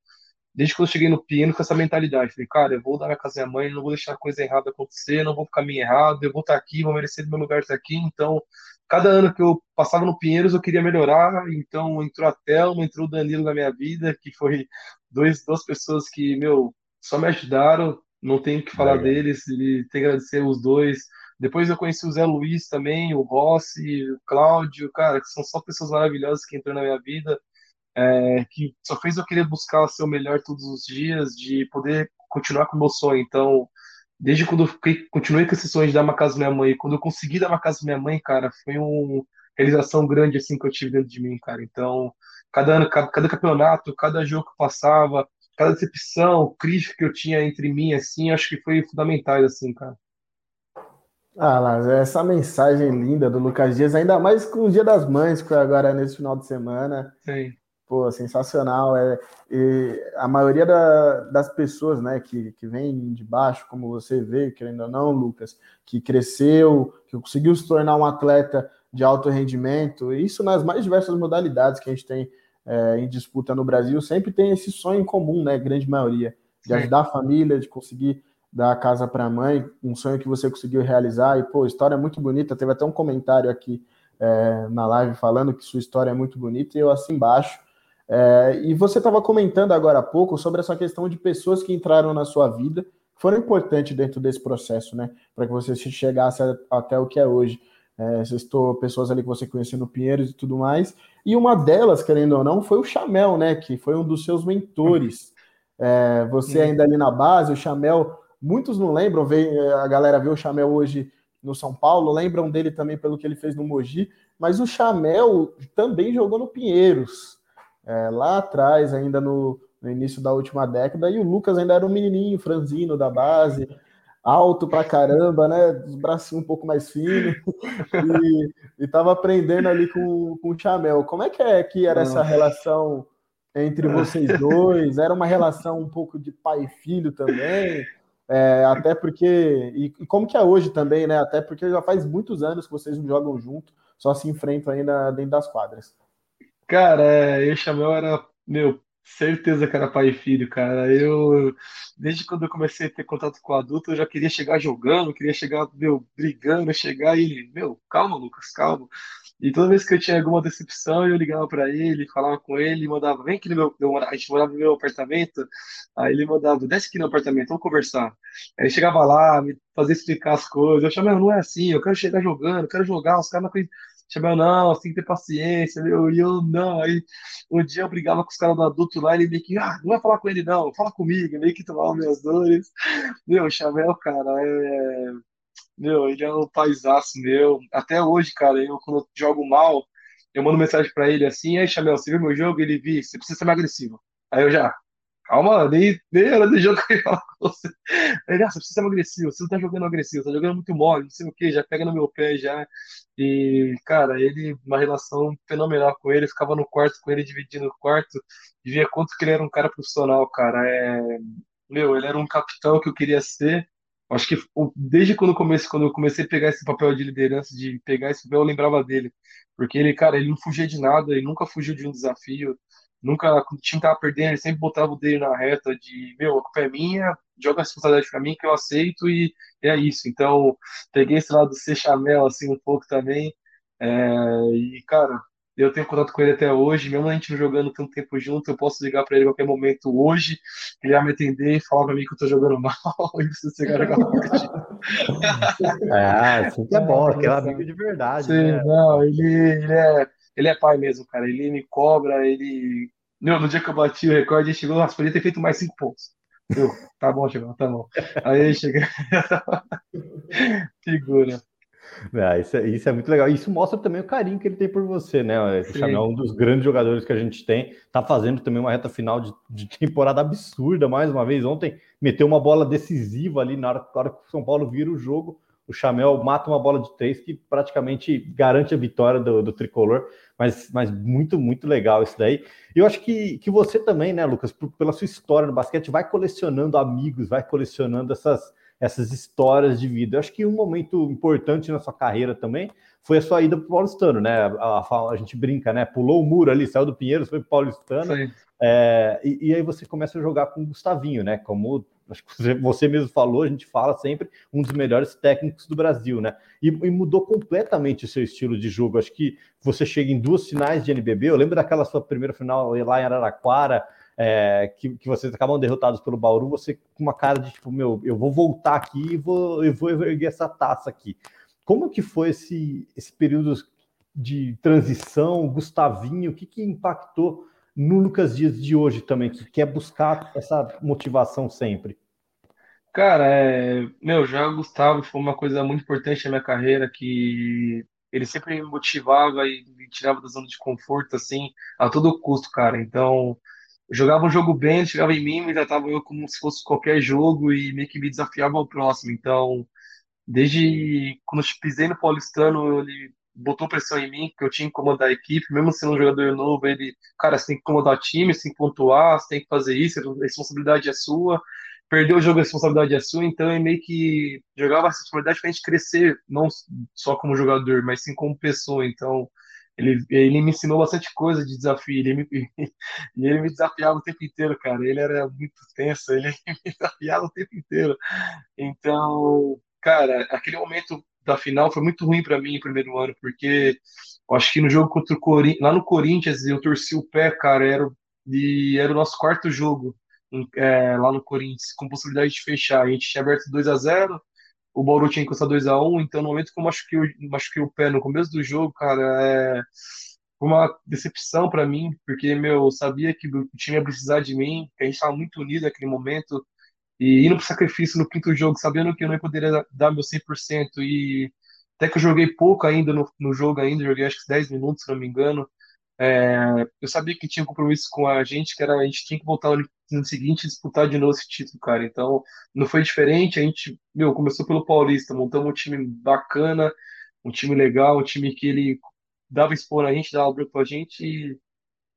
desde que eu cheguei no piano com essa mentalidade, falei, cara, eu vou dar minha casa à minha mãe, não vou deixar coisa errada acontecer, não vou ficar meio errado, eu vou estar tá aqui, vou merecer meu lugar estar aqui, então cada ano que eu passava no Pinheiros eu queria melhorar, então entrou a Thelma, entrou o Danilo na minha vida, que foi dois, duas pessoas que, meu, só me ajudaram, não tenho que falar Legal. deles, e tem que agradecer os dois. Depois eu conheci o Zé Luiz também, o Rossi, o Cláudio, cara, que são só pessoas maravilhosas que entraram na minha vida, é, que só fez eu querer buscar ser o melhor todos os dias, de poder continuar com o meu sonho. Então, desde quando eu fiquei, continuei com esse sonho de dar uma casa à minha mãe, quando eu consegui dar uma casa à minha mãe, cara, foi uma realização grande assim que eu tive dentro de mim, cara. Então, cada ano, cada, cada campeonato, cada jogo que eu passava, cada decepção, crítica que eu tinha entre mim, assim, acho que foi fundamental, assim, cara. Ah, Lars, essa mensagem linda do Lucas Dias, ainda mais com o Dia das Mães, que foi agora nesse final de semana. Sim. Pô, sensacional. É, a maioria da, das pessoas né, que, que vem de baixo, como você vê, querendo ou não, Lucas, que cresceu, que conseguiu se tornar um atleta de alto rendimento, isso nas mais diversas modalidades que a gente tem é, em disputa no Brasil sempre tem esse sonho em comum, né? Grande maioria, de ajudar a família, de conseguir dar a casa para a mãe, um sonho que você conseguiu realizar. E, pô, história é muito bonita. Teve até um comentário aqui é, na live falando que sua história é muito bonita, e eu assim embaixo. É, e você estava comentando agora há pouco sobre essa questão de pessoas que entraram na sua vida, foram importantes dentro desse processo, né? Para que você chegasse até o que é hoje. É, estou pessoas ali que você conheceu no Pinheiros e tudo mais. E uma delas, querendo ou não, foi o Chamel, né? Que foi um dos seus mentores. (laughs) É, você ainda ali na base, o Chamel, muitos não lembram, vê, a galera vê o Chamel hoje no São Paulo, lembram dele também pelo que ele fez no Mogi, mas o Chamel também jogou no Pinheiros, é, lá atrás, ainda no, no, início da última década, e o Lucas ainda era um menininho, franzino da base alto pra caramba, né? Os bracinhos um pouco mais finos. (laughs) e, e tava aprendendo ali com, com o Chamel. Como é que, é que era essa relação entre vocês dois? Era uma relação um pouco de pai e filho também? É, até porque. E, e, como que é hoje também, né? Até porque já faz muitos anos que vocês jogam junto, só se enfrentam ainda dentro das quadras. Cara, é, eu o Chamel era, meu, Certeza que era pai e filho, cara. Eu, desde quando eu comecei a ter contato com o adulto, eu já queria chegar jogando, queria chegar, meu, brigando, chegar e meu, calma, Lucas, calma. E toda vez que eu tinha alguma decepção, eu ligava para ele, falava com ele, mandava, vem aqui no meu, eu, a gente morava no meu apartamento, aí ele mandava, desce aqui no apartamento, vamos conversar. Aí ele chegava lá, me fazia explicar as coisas, eu chamava, não é assim, eu quero chegar jogando, eu quero jogar, os caras não Chamel, não, você tem que ter paciência, meu. E eu, não. Aí um dia eu brigava com os caras do adulto lá, ele meio que, ah, não vai falar com ele, não, fala comigo, meio que tomava minhas dores. Meu, Chamel, cara, é. Meu, ele é um paisaço meu. Até hoje, cara, eu quando eu jogo mal, eu mando mensagem pra ele assim, aí, Chamel, você viu meu jogo? Ele vi, você precisa ser mais agressivo. Aí eu já, calma, nem, nem era do jogo que eu ia falar com você. Ele, ah, você precisa ser agressivo, você não tá jogando agressivo, tá jogando muito mole, não sei o que, já pega no meu pé já. E, cara, ele, uma relação fenomenal com ele, ficava no quarto com ele, dividindo o quarto, e via quanto que ele era um cara profissional, cara. É, meu, ele era um capitão que eu queria ser. Acho que desde quando eu comecei, quando eu comecei a pegar esse papel de liderança, de pegar esse papel, eu lembrava dele. Porque ele, cara, ele não fugia de nada, ele nunca fugiu de um desafio. Nunca, quando o time tava perdendo, ele sempre botava o dele na reta de, meu, a culpa é minha, joga a responsabilidade pra mim que eu aceito e, e é isso. Então, peguei esse lado do ser assim, um pouco também. É, e, cara, eu tenho contato com ele até hoje, mesmo a gente não jogando tanto tempo junto, eu posso ligar para ele a qualquer momento hoje, ele vai me atender e falar para mim que eu tô jogando (laughs) mal e preciso chegar (laughs) Ah, assim que é bom, aquele amigo de verdade. Sim, né? não, ele, ele, é, ele é pai mesmo, cara. Ele me cobra, ele. Meu, no dia que eu bati o recorde, ele chegou, nossa, podia ter feito mais cinco pontos. Eu, tá bom, chegou, tá bom. Aí chega. (laughs) Figura. É, (laughs) isso, é, isso, é, muito legal. Isso mostra também o carinho que ele tem por você, né? O Chamel é um dos grandes jogadores que a gente tem. Tá fazendo também uma reta final de, de, temporada absurda, mais uma vez. Ontem meteu uma bola decisiva ali na hora, na hora que o São Paulo vira o jogo o Chamel mata uma bola de três que praticamente garante a vitória do, do tricolor, mas, mas muito, muito legal isso daí. E eu acho que, que você também, né, Lucas, por, pela sua história no basquete, vai colecionando amigos, vai colecionando essas, essas histórias de vida. Eu acho que um momento importante na sua carreira também foi a sua ida para o Paulistano, né? A, a, a, gente brinca, né? Pulou o muro ali, saiu do Pinheiros, foi para o Paulistano. É, e, e, aí você começa a jogar com o Gustavinho, né? Como acho que você mesmo falou, a gente fala sempre, um dos melhores técnicos do Brasil, né? E, e, mudou completamente o seu estilo de jogo. Acho que você chega em duas finais de NBB. Eu lembro daquela sua primeira final lá em Araraquara, é, que, que vocês acabam derrotados pelo Bauru, você com uma cara de tipo, meu, eu vou voltar aqui e vou, eu vou erguer essa taça aqui. Como que foi esse, esse período de transição, Gustavinho, o que, que impactou no Lucas Dias de hoje também, que quer buscar essa motivação sempre? Cara, é, meu, já o Gustavo foi uma coisa muito importante na minha carreira, que ele sempre me motivava e me tirava da zona de conforto, assim, a todo custo, cara. Então, eu jogava um jogo bem, chegava em mim, me tratava eu como se fosse qualquer jogo e meio que me desafiava ao próximo. Então, desde quando eu pisei no Paulistano, ele botou pressão em mim, que eu tinha que comandar a equipe, mesmo sendo um jogador novo, ele, cara, você tem que comandar time, você tem que pontuar, você tem que fazer isso, a responsabilidade é sua. Perdeu o jogo, a responsabilidade é sua, então ele meio que jogava a responsabilidade pra gente crescer, não só como jogador, mas sim como pessoa. Então, ele, ele me ensinou bastante coisa de desafio, ele me, (laughs) ele me desafiava o tempo inteiro, cara. Ele era muito tenso, ele (laughs) me desafiava o tempo inteiro. Então, cara, aquele momento da final foi muito ruim para mim no primeiro ano, porque eu acho que no jogo contra o Corinthians, lá no Corinthians, eu torci o pé, cara, era, e era o nosso quarto jogo é, lá no Corinthians, com possibilidade de fechar. A gente tinha aberto 2 a 0 o Bauru tinha encostado 2 a 1 então no momento que eu machuquei, machuquei o pé no começo do jogo, cara, é, uma decepção para mim, porque, meu, eu sabia que o time ia precisar de mim, que a gente estava muito unido naquele momento, e indo pro sacrifício no quinto jogo, sabendo que eu não poderia dar meu 100%, e até que eu joguei pouco ainda no, no jogo ainda, joguei acho que 10 minutos, se não me engano, é, eu sabia que tinha um compromisso com a gente, que era a gente tinha que voltar no seguinte disputar de novo esse título, cara. Então, não foi diferente, a gente, meu, começou pelo Paulista, montamos um time bacana, um time legal, um time que ele dava expor a gente, dava branco pra gente, e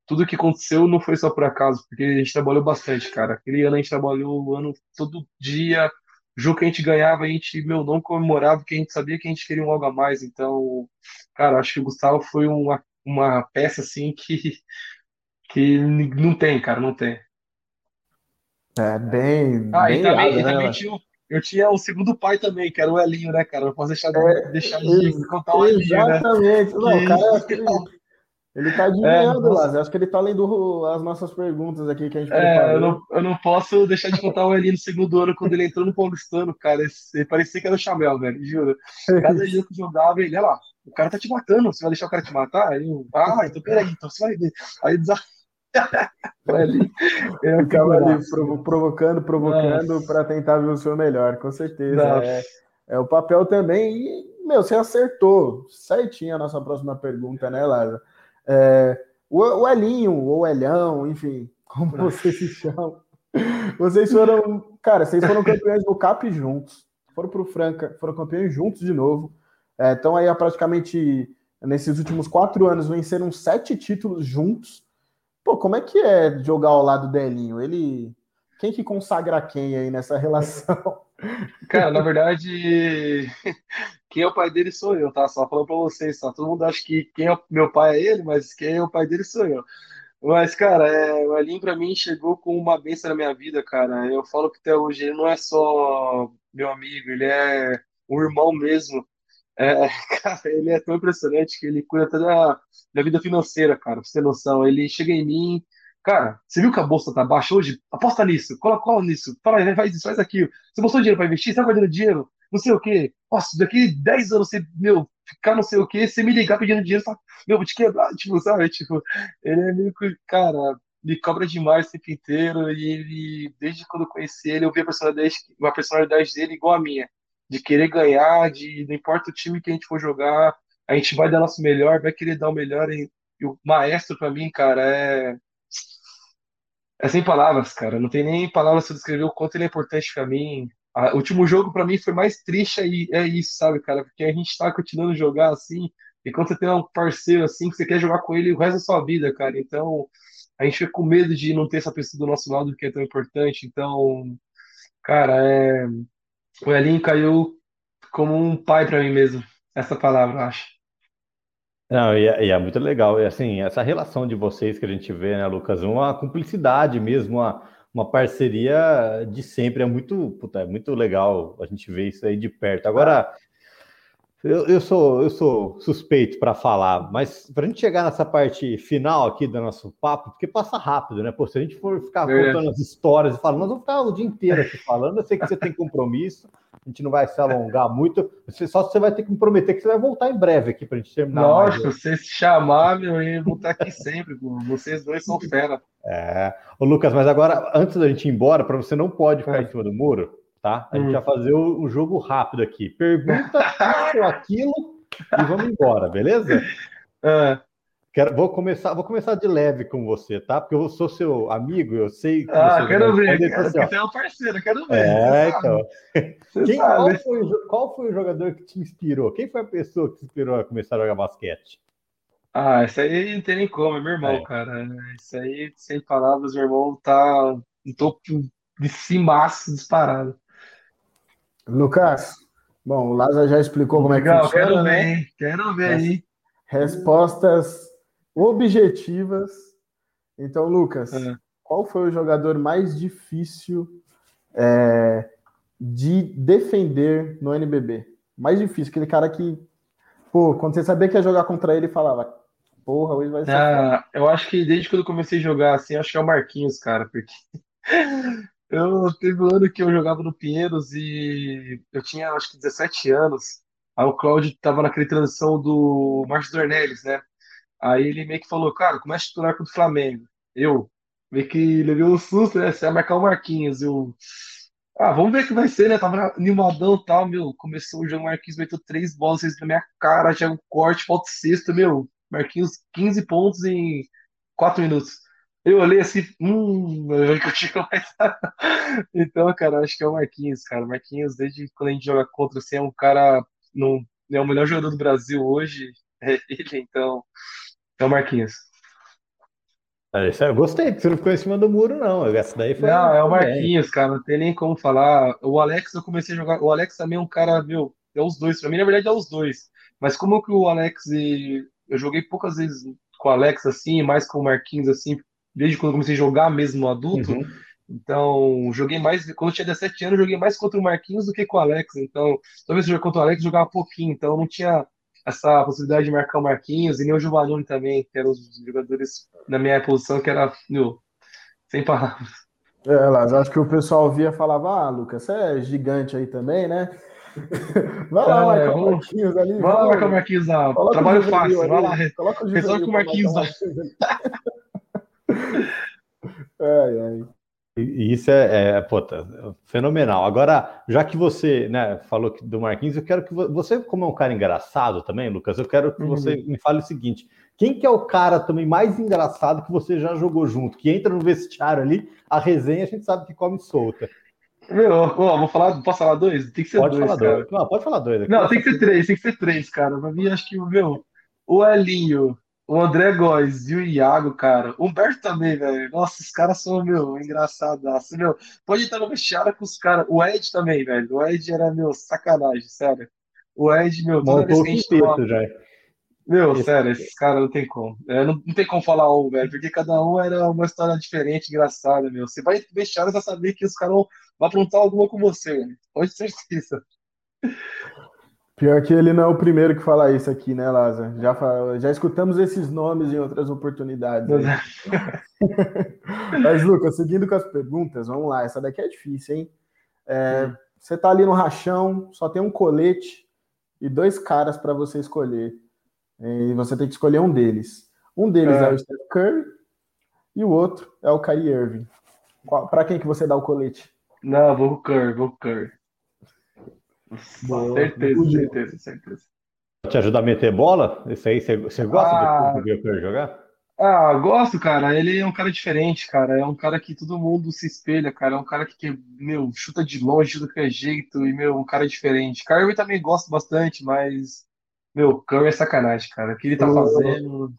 tudo que aconteceu não foi só por acaso, porque a gente trabalhou bastante, cara. Aquele ano a gente trabalhou o ano todo dia, jogo que a gente ganhava, a gente, meu, não comemorava, porque a gente sabia que a gente queria um algo a mais. Então, cara, acho que o Gustavo foi uma, uma peça, assim, que, que não tem, cara, não tem. É, bem. Ah, bem e também, irado, e né, também tinha, eu tinha o segundo pai também, que era o Elinho, né, cara? Não posso deixar de, É, deixar de contar o Elinho, né? exatamente. Não, o cara, eu acho que ele, tá (laughs) é, adivinhando, nossa, Lázaro. Acho que ele tá lendo as nossas perguntas aqui que a gente É, eu preparou. não, eu não posso deixar de contar o Eli no segundo ano, quando ele entrou no Paulistano, cara. Ele parecia que era o Chamel, velho, juro. Cada jogo que jogava, ele, olha lá, o cara tá te matando, você vai deixar o cara te matar? Aí eu, ah, então peraí, então você vai ver. Aí desafio. Ali, eu ficava ali provocando, provocando para tentar ver o seu melhor, com certeza. É, é, o papel também. E, meu, você acertou certinho a nossa próxima pergunta, né, Lázaro? É, o, o Elinho, ou Elhão, enfim, como você se chama. Vocês foram, cara, vocês foram campeões do CAP juntos, foram para o Franca, foram campeões juntos de novo. É, então aí praticamente nesses últimos quatro anos venceram sete títulos juntos. Pô, como é que é jogar ao lado do Elinho? Ele. Quem que consagra quem aí nessa relação? (laughs) Cara, na verdade, quem é o pai dele sou eu, tá? Só falando pra vocês, só. Todo mundo acha que quem é meu pai é ele, mas quem é o pai dele sou eu. Mas, cara, é, o Elinho pra mim chegou com uma bênção na minha vida, cara. Eu falo que até hoje ele não é só meu amigo, ele é um irmão mesmo. É, (laughs) cara, ele é tão impressionante que ele cuida até da, da vida financeira, cara, pra você ter noção. Ele chega em mim, cara, você viu que a bolsa tá baixa hoje? Aposta nisso, coloca cola nisso, fala, faz isso, faz aquilo. Você botou dinheiro pra investir? Tá guardando dinheiro? Não sei o quê. Nossa, daqui 10 anos você, meu, ficar não sei o quê, você me ligar pedindo dinheiro, fala, meu, vou te quebrar, (laughs) tipo, sabe? Tipo, ele é meio que, cara, me cobra demais o tempo inteiro e ele, desde quando eu conheci ele, eu vi a personalidade, uma personalidade dele igual a minha de querer ganhar, de não importa o time que a gente for jogar, a gente vai dar nosso melhor, vai querer dar o melhor. E, e o maestro, para mim, cara, é. É sem palavras, cara. Não tem nem palavras para descrever o quanto ele é importante para mim. o último jogo, para mim, foi mais triste e é isso, sabe, cara? Porque a gente tá continuando jogar assim, e quando você tem um parceiro assim, que você quer jogar com ele o resto da sua vida, cara. Então, a gente fica com medo de não ter essa pessoa do nosso lado que é tão importante. Então, cara, é o Elinho caiu como um pai para mim mesmo. Essa palavra, eu acho. Não, e é, e é, muito legal. E assim, essa relação de vocês que a gente vê, né, Lucas? Uma cumplicidade mesmo, uma, uma parceria de sempre. É muito, puta, é muito legal a gente ver isso aí de perto. Agora, eu, eu, sou, eu sou suspeito para falar, mas para a gente chegar nessa parte final aqui do nosso papo, porque passa rápido, né? Pô, se a gente for ficar é. contando as histórias e falando, nós vamos ficar o dia inteiro aqui falando. Eu sei que você tem compromisso, a gente não vai se alongar muito. Você, só você vai ter que me prometer que você vai voltar em breve aqui para a gente terminar. Nossa, se se chamar, meu, eu vou estar aqui sempre. Vocês dois são fera. É. Ô, Lucas, mas agora, antes da gente ir embora, para você não pode ficar é. em cima do muro tá? A gente hum. vai fazer o, o, jogo rápido aqui. Pergunta isso, (laughs) aquilo e vamos embora, beleza? É. Quero, vou começar, vou começar de leve com você, tá? Porque eu sou seu amigo, eu sei que ah, quero ver, quero, assim, você é um parceiro, quero ver. É, então. Quem, qual, foi, qual, foi, o jogador que te inspirou? Quem foi a pessoa que te inspirou a começar a jogar basquete? Ah, isso aí não tem nem como, é meu irmão, é. cara. Isso aí, sem palavras, meu irmão tá no topo de cimaço disparado. Lucas, bom, o Lázaro já explicou como Legal, é que funciona. Quero ver, né? quero ver aí. Respostas objetivas. Então, Lucas, é. qual foi o jogador mais difícil é, de defender no NBB? Mais difícil, aquele cara que, pô, quando você sabia que ia jogar contra ele, falava, porra, hoje vai ser. Ah, eu acho que desde quando eu comecei a jogar assim, acho que é o Marquinhos, cara, porque eu teve um ano que eu jogava no Pinheiros e eu tinha acho que 17 anos. Aí o Claudio tava naquele transição do Márcio Dornelles, né? Aí ele meio que falou, cara, começa a titular contra o Flamengo. Eu meio que levei um susto, né? Você vai marcar o Marquinhos. Eu, ah, vamos ver o que vai ser, né? Tava animadão e tal, meu. Começou o jogo, Marquinhos meteu três bolas na minha cara, já um corte, falta sexta, meu. Marquinhos 15 pontos em 4 minutos. Eu olhei assim, hum, eu tinha (laughs) Então, cara, acho que é o Marquinhos, cara. Marquinhos, desde quando a gente joga contra, assim, é um cara, não, é o melhor jogador do Brasil hoje, (laughs) é ele, então, é o Marquinhos. Eu gostei, você não ficou em cima do muro, não. Essa daí foi. Não, é o Marquinhos, cara, não tem nem como falar. O Alex, eu comecei a jogar. O Alex também é um cara, meu, é os dois. Pra mim, na verdade, é os dois. Mas como que o Alex e. Eu joguei poucas vezes com o Alex assim, mais com o Marquinhos assim, desde quando eu comecei a jogar mesmo adulto. Uhum. Então, joguei mais. Quando eu tinha 17 anos, joguei mais contra o Marquinhos do que com o Alex. Então, toda vez que eu contra o Alex, eu jogava pouquinho. Então, não tinha essa possibilidade de marcar o Marquinhos e nem o Giovanni também, que eram os jogadores na minha posição, que era, meu, sem palavras. É, Lázaro, acho que o pessoal via e falava, ah, Lucas, você é gigante aí também, né? (laughs) Vai lá, É, marcar o vamos- Marquinhos ali. Vai lá vamos. marcar o Marquinhos lá. Trabalho fácil, vai lá. Coloca o Resolve Juvenil com o Marquinhos ali. (laughs) Ai, ai. E isso é, é, pô, tá, fenomenal. Agora, já que você né, falou do Marquinhos, eu quero que vo- você, como é um cara engraçado também, Lucas, eu quero que Uhum. você me fale o seguinte: quem que é o cara também mais engraçado que você já jogou junto? Que entra no vestiário ali, a resenha a gente sabe que come solta. Meu, ó, vou falar, posso falar dois? Tem que ser Pode dois, falar cara. dois. Não, pode falar dois. aqui. Não, tem que ser três, tem que ser três, cara. Pra mim, acho que, meu, o Elinho, o André Góes e o Iago, cara. O Humberto também, velho. Nossa, os caras são, meu, engraçadaço. Meu, pode entrar no vestiário com os caras. O Ed também, velho. O Ed era, meu, sacanagem, sério. O Ed, meu, toda vez Montou o que a gente já. Meu, Esse- sério, esses caras não tem como. É, não, não tem como falar um, velho, porque cada um era uma história diferente, engraçada, meu. Você vai e vai saber que os caras vão aprontar alguma com você, velho. Pode certeza. Pior que ele não é o primeiro que fala isso aqui, né, Lázaro? Já, fa- já escutamos esses nomes em outras oportunidades. (laughs) Mas, Lucas, seguindo com as perguntas, vamos lá. Essa daqui é difícil, hein? É, Você tá ali no rachão, só tem um colete e dois caras para você escolher. E você tem que escolher um deles. Um deles é, É. o Steph Curry e o outro é o Kyrie Irving. Para quem que você dá o colete? Não, vou com o Curry, vou com o Curry. Boa. Certeza, certeza, certeza. Te ajudar a meter bola? Isso aí, você, você gosta Ah. de ver o Curry jogar? Ah, gosto, cara. Ele é um cara diferente, cara. É um cara que todo mundo se espelha, cara. É um cara que, que, meu, chuta de longe, chuta de qualquer jeito e, meu, um cara diferente. Curry também gosto bastante, mas, meu, Curry é sacanagem, cara. O que ele tá Ô, fazendo,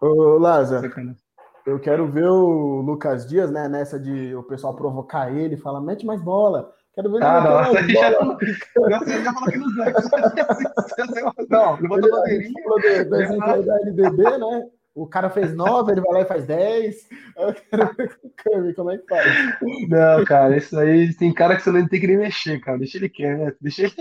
Ô, Lázaro, sacanagem. Eu quero ver o Lucas Dias, né? Nessa de o pessoal provocar ele, fala, mete mais bola. Quero ver ele Ah, não, aí já. (laughs) Você já falou que não dá. (laughs) Não, levanta a bandeirinha. falou aí da LDB, né? O cara fez 9, ele vai lá e faz 10. (laughs) Eu quero ver com o Curry, como é que faz? Não, cara, isso aí tem cara que você não tem que nem mexer, cara. Deixa ele quieto, né? Deixa ele.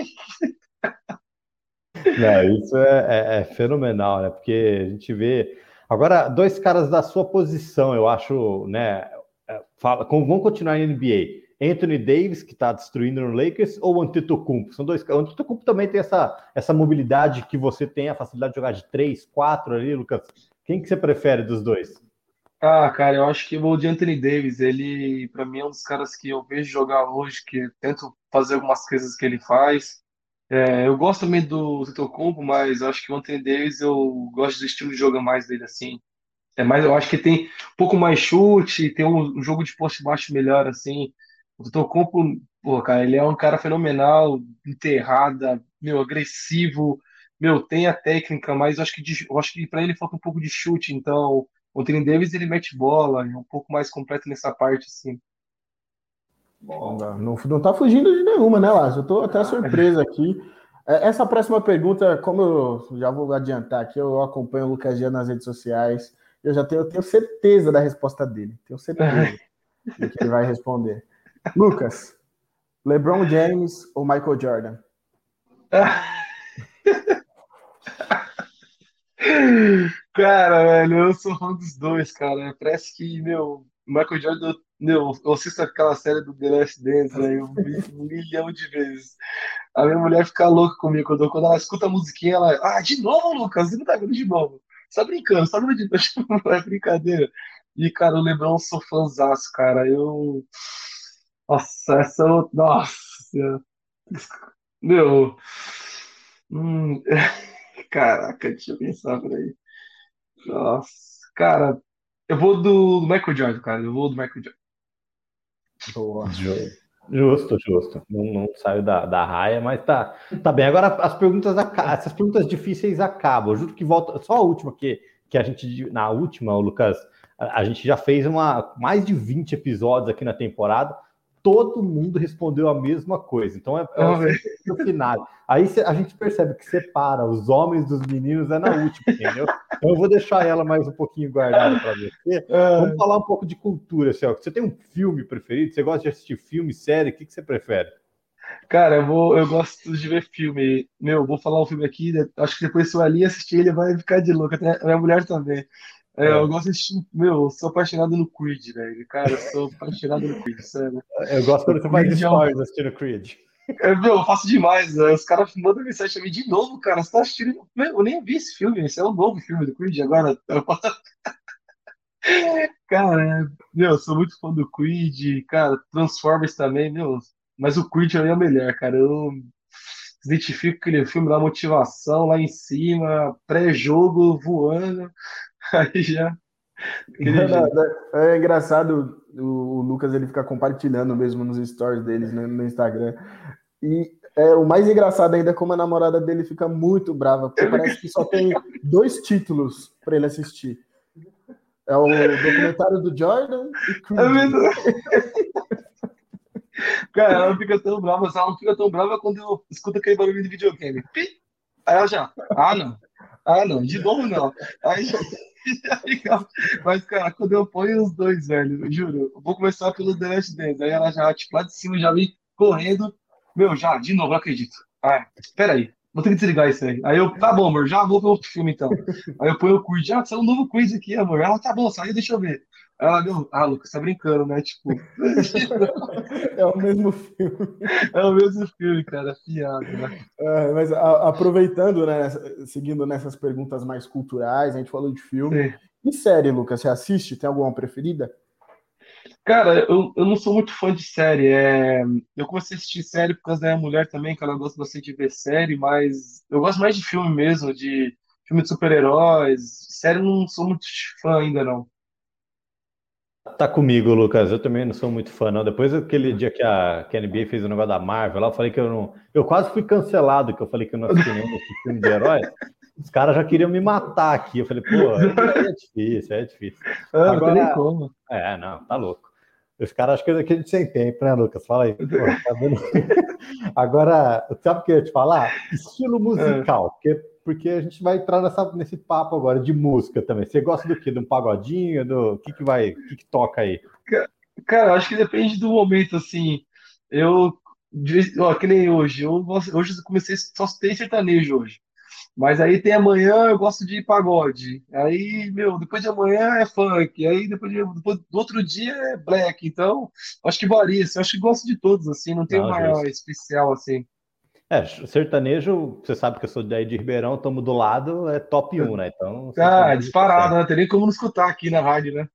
Não, isso é, é- é fenomenal, né? Porque a gente vê. Agora, dois caras da sua posição, eu acho, né? é, fala- com- vão continuar em NBA. Anthony Davis, que está destruindo no Lakers, ou Antetokounmpo? São dois. O Antetokounmpo também tem essa, essa mobilidade que você tem, a facilidade de jogar de três, quatro ali, Lucas. Quem que você prefere dos dois? Ah, cara, eu acho que o de Anthony Davis, ele, pra mim, é um dos caras que eu vejo jogar hoje, que tento fazer algumas coisas que ele faz. É, eu gosto também do Antetokounmpo, mas eu acho que o Anthony Davis, eu gosto do estilo de jogo mais dele, assim. É mais, eu acho que tem um pouco mais chute, tem um jogo de poste baixo melhor, assim. O Antetokounmpo, pô, cara, ele é um cara fenomenal, enterrada, meu, agressivo, meu, tem a técnica, mas eu acho que, de- acho que para ele falta um pouco de chute, então o Anthony Davis ele mete bola, é um pouco mais completo nessa parte, assim. Não, dá. não, não tá fugindo de nenhuma, né, Lázaro? Eu tô até (laughs) surpreso aqui. É, Essa próxima pergunta, como eu já vou adiantar aqui, eu acompanho o Lucas Dias nas redes sociais. Eu já tenho, eu tenho certeza da resposta dele. Tenho certeza (laughs) do que ele vai responder. Lucas, LeBron James ou Michael Jordan? (laughs) Cara, velho, eu sou fã dos dois, cara. Parece que, meu, Michael Jordan, meu, eu assisto aquela série do The Last Dance, né? Eu vi um milhão de vezes. A minha mulher fica louca comigo quando, quando ela escuta a musiquinha, ela, ah, de novo, Lucas, você não tá vendo de novo. Você tá brincando, tá vendo de novo, (laughs) é brincadeira. E, cara, o LeBron, eu sou fãzaço, cara. Eu. Nossa, essa. eu- Nossa. Meu. Hum, (laughs) Caraca, deixa eu pensar por aí. Nossa, cara, eu vou do Michael Jordan, cara. Eu vou do Michael Jordan. Boa. Justo, justo. Não, não saiu da, da raia, mas tá, tá bem. Agora as perguntas, aca- essas perguntas difíceis acabam. Eu juro que volta. Só a última que, que a gente. Na última, o Lucas, a, a gente já fez uma, mais de 20 episódios aqui na temporada. Todo mundo respondeu a mesma coisa. Então é, é Vamos o final. Aí a gente percebe que separa os homens dos meninos é na última, entendeu? Então eu vou deixar ela mais um pouquinho guardada para você. (laughs) Vamos falar um pouco de cultura, Celso. Você tem um filme preferido? Você gosta de assistir filme, série? O que, que você prefere? Cara, eu vou, eu gosto de ver filme. Meu, eu vou falar um filme aqui. né? Acho que depois se o Ali assistir, ele vai ficar de louco. Até a minha mulher também. É, É. eu gosto de. Meu, eu sou apaixonado no Creed, velho. Cara, eu sou apaixonado no Creed, sério. Eu gosto quando você faz é stories assistindo Creed. É, meu, eu faço demais. Né? Os caras mandam mensagem pra mim de novo, cara. Você tá assistindo? Meu, eu nem vi esse filme. Esse é um novo filme do Creed agora. (laughs) Cara, meu, eu sou muito fã do Creed. Cara, Transformers também, meu. Mas o Creed é o melhor, cara. Eu identifico aquele filme da motivação lá em cima, pré-jogo, voando. (laughs) Aí já. É, é engraçado o, Lucas ele fica compartilhando mesmo nos stories deles né, no Instagram. E é, o mais engraçado ainda é como a namorada dele fica muito brava, porque parece que só tem dois títulos para ele assistir. É o documentário do Jordan e Creed. É? Cara, ela não fica tão brava, ela não fica tão brava quando eu escuto aquele barulho de videogame. Aí ela já, ah não, ah não, de novo não. Aí já, (laughs) Mas, cara, quando eu ponho os dois, velho, eu juro, eu vou começar pelo The Last Dance. Aí ela já, tipo, lá de cima, já vem correndo. Meu, já, de novo, não acredito. Ah, peraí, vou ter que desligar isso aí. Aí eu, tá bom, amor, já vou ver outro filme então. Aí eu ponho o quiz, já, saiu um novo quiz aqui, amor. Ela, tá bom, saiu, deixa eu ver. Ela, meu, ah, Lucas, tá brincando, né? Tipo. (laughs) é o mesmo filme. É o mesmo filme, cara, piada. Né? É, mas a, aproveitando, né, seguindo nessas perguntas mais culturais, a gente falou de filme. Sim. E série, Lucas, você assiste? Tem alguma preferida? Cara, eu, eu não sou muito fã de série. É... Eu comecei a assistir série por causa da minha mulher também, que ela gosta bastante de ver série, mas eu gosto mais de filme mesmo, de filme de super-heróis. Série eu não sou muito fã ainda, não. Tá comigo, Lucas. Eu também não sou muito fã, não. Depois daquele dia que a, que a NBA fez o negócio da Marvel, lá eu falei que eu não. Eu quase fui cancelado, que eu falei que eu não assisti nenhum filme de herói. Os caras já queriam me matar aqui. Eu falei, pô, é (laughs) difícil, é difícil. Ah, Agora, não tem como. É, não, tá louco. Os caras acham que a gente sem tempo, né, Lucas? Fala aí. Pô, tá (laughs) Agora, sabe o que eu ia te falar? Estilo musical, porque, porque a gente vai entrar nessa, nesse papo agora de música também. Você gosta do quê? De um pagodinho? Do que, que vai, o que, que toca aí? Cara, acho que depende do momento, assim. Eu, ó, que nem hoje. Eu, hoje eu comecei só ter sertanejo hoje. Mas aí tem amanhã, eu gosto de pagode. Aí, meu, depois de amanhã é funk. Aí depois, de, depois do outro dia é black. Então, acho que varia. Acho que gosto de todos, assim. Não tem não, maior especial, assim. É, sertanejo, você sabe que eu sou daí de Ribeirão, estamos do lado, é top 1, né? Então. Ah, disparado, né? Não tem nem como não escutar aqui na rádio, né?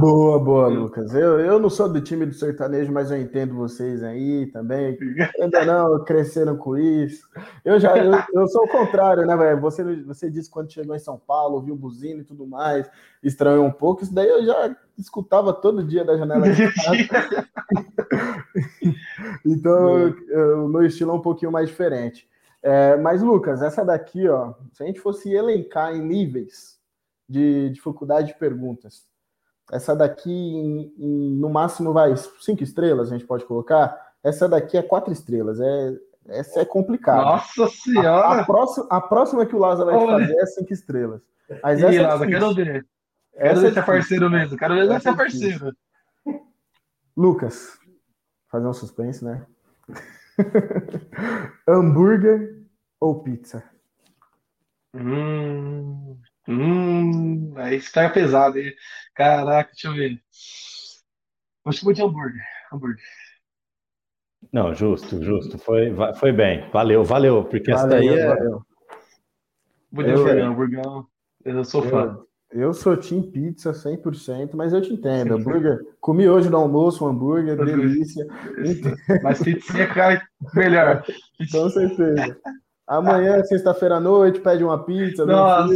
Boa, boa, Lucas. Eu, eu não sou do time do sertanejo, mas eu entendo vocês aí também. Ainda (laughs) não cresceram com isso. Eu já eu, eu sou o contrário, né, velho? Você, você disse quando chegou em São Paulo, ouviu buzina e tudo mais, estranhou um pouco. Isso daí eu já escutava todo dia da janela de casa. (laughs) então, o meu estilo é um pouquinho mais diferente. É, mas, Lucas, essa daqui, ó, se a gente fosse elencar em níveis de dificuldade de perguntas, essa daqui, em, em, no máximo, vai cinco estrelas, a gente pode colocar. Essa daqui é quatro estrelas. É, essa é complicada. Nossa Senhora! A, a, próxima, a próxima que o Lázaro vai fazer é cinco estrelas. Mas Ih, é quero ver. Quero essa ver se é parceiro mesmo. Quero ver se é, é parceiro. Lucas, fazer um suspense, né? (laughs) Hambúrguer ou pizza? Hum, hum, aí está pesado. Hein? Caraca, deixa eu ver. Acho que vou de hambúrguer. Hambúrguer. Não, justo, justo. Foi, foi bem. Valeu, valeu. Porque essa daí é. Valeu. Vou de hambúrguer, hambúrguer. Eu sou fã. Eu sou Team Pizza 100%, mas eu te entendo. Hambúrguer, comi hoje no almoço um hambúrguer, delícia. Mas pizza cai melhor. (laughs) Com certeza. Amanhã, sexta-feira à noite, pede uma pizza. Nossa.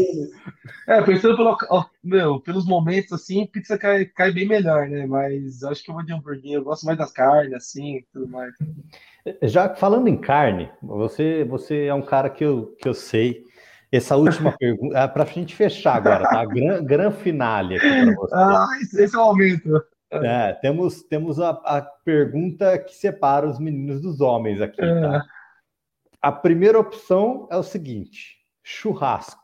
É, pensando pelo, ó, meu, pelos momentos, assim, pizza cai, cai bem melhor, né? Mas acho que eu vou de hambúrguer. Eu gosto mais das carnes, assim, tudo mais. Já falando em carne, você, você é um cara que eu, que eu sei. Essa última (laughs) pergunta, é para a gente fechar agora, tá? Gran, gran finale aqui para você. Ah, esse é o aumento. É, temos, temos a, a pergunta que separa os meninos dos homens aqui, tá? É. A primeira opção é o seguinte: churrasco.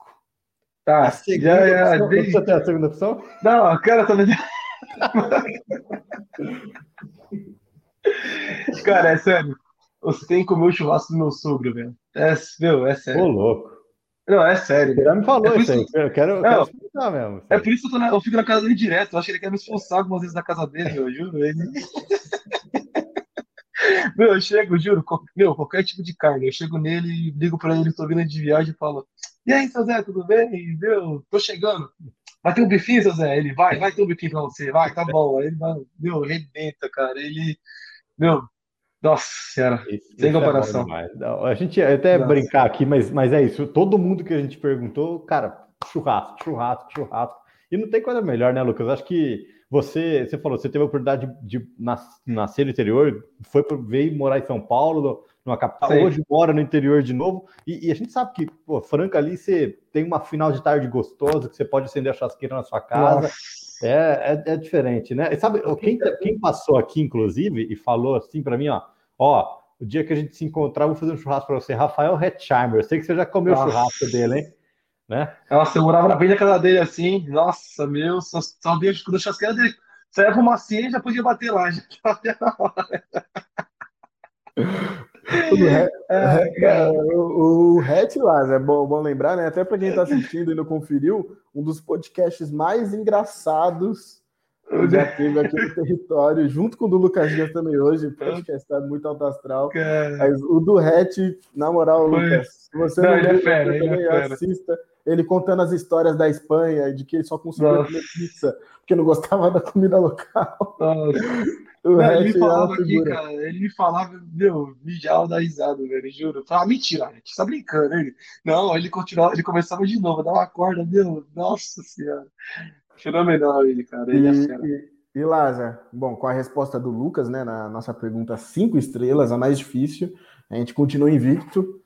Tá, a segunda já, já, opção, desde... Você tem a segunda opção? Não, eu quero também. cara, é sério. Você tem que comer o churrasco do meu sogro, velho. É, meu, é sério. Ô, louco. Não, é sério. Ele já me falou é isso aí. Eu quero, não, quero mesmo. É por isso que eu, na, eu, fico na casa dele direto. Eu acho que ele quer me expulsar algumas vezes da casa dele, eu juro. Ele... (laughs) Meu, eu chego, juro, meu, qualquer tipo de carne, eu chego nele, ligo pra ele, tô vindo de viagem e falo, e aí, seu Zé, tudo bem? Meu, tô chegando. Vai ter um bifinho, seu Zé? Ele, vai, vai ter um bifinho pra você, vai, tá bom. Aí ele, meu, rebenta, cara. Ele, meu, nossa senhora, isso, sem é comparação. É a gente ia até nossa. brincar aqui, mas, mas é isso. Todo mundo que a gente perguntou, cara, churrasco, churrasco, churrasco. E não tem coisa melhor, né, Lucas? Acho que você, você falou, você teve a oportunidade de, de nascer no interior, foi veio morar em São Paulo, numa capital, Sim. hoje mora no interior de novo, e, e, a gente sabe que, pô, Franca ali você tem uma final de tarde gostosa, que você pode acender a chasqueira na sua casa, é, é, é, diferente, né? E sabe, quem, quem passou aqui, inclusive, e falou assim para mim, ó, ó, o dia que a gente se encontrar, vou fazer um churrasco para você, Rafael Hetzheimer, eu sei que você já comeu o churrasco dele, hein? Né? Nossa, eu morava na frente da casa dele assim, nossa, meu, só sabia que quando a chasqueira dele saia fumacinha já podia bater lá, já (laughs) na hora. o, o Hatch lá, é bom, bom lembrar, né? Até para quem está assistindo e não conferiu, um dos podcasts mais engraçados que já teve aqui no território, junto com o do Lucas Dias também hoje. O podcast está muito alto astral. Mas o do Hatch, na moral. Lucas, se você não, não é fera, também é assista. Ele contando as histórias da Espanha, de que ele só conseguia comer pizza porque não gostava da comida local. Nossa. (laughs) Não, ele me falava aqui, cara, ele me falava, meu, mijava da risada, velho, juro. Eu falava, mentira, gente, tá brincando, ele. Não, ele continuava, ele começava de novo, dava uma corda, meu, nossa senhora. Fenomenal ele, cara. Ele e, é e, e Lázaro, bom, com a resposta do Lucas, né, na nossa pergunta cinco estrelas, a mais difícil, a gente continua invicto.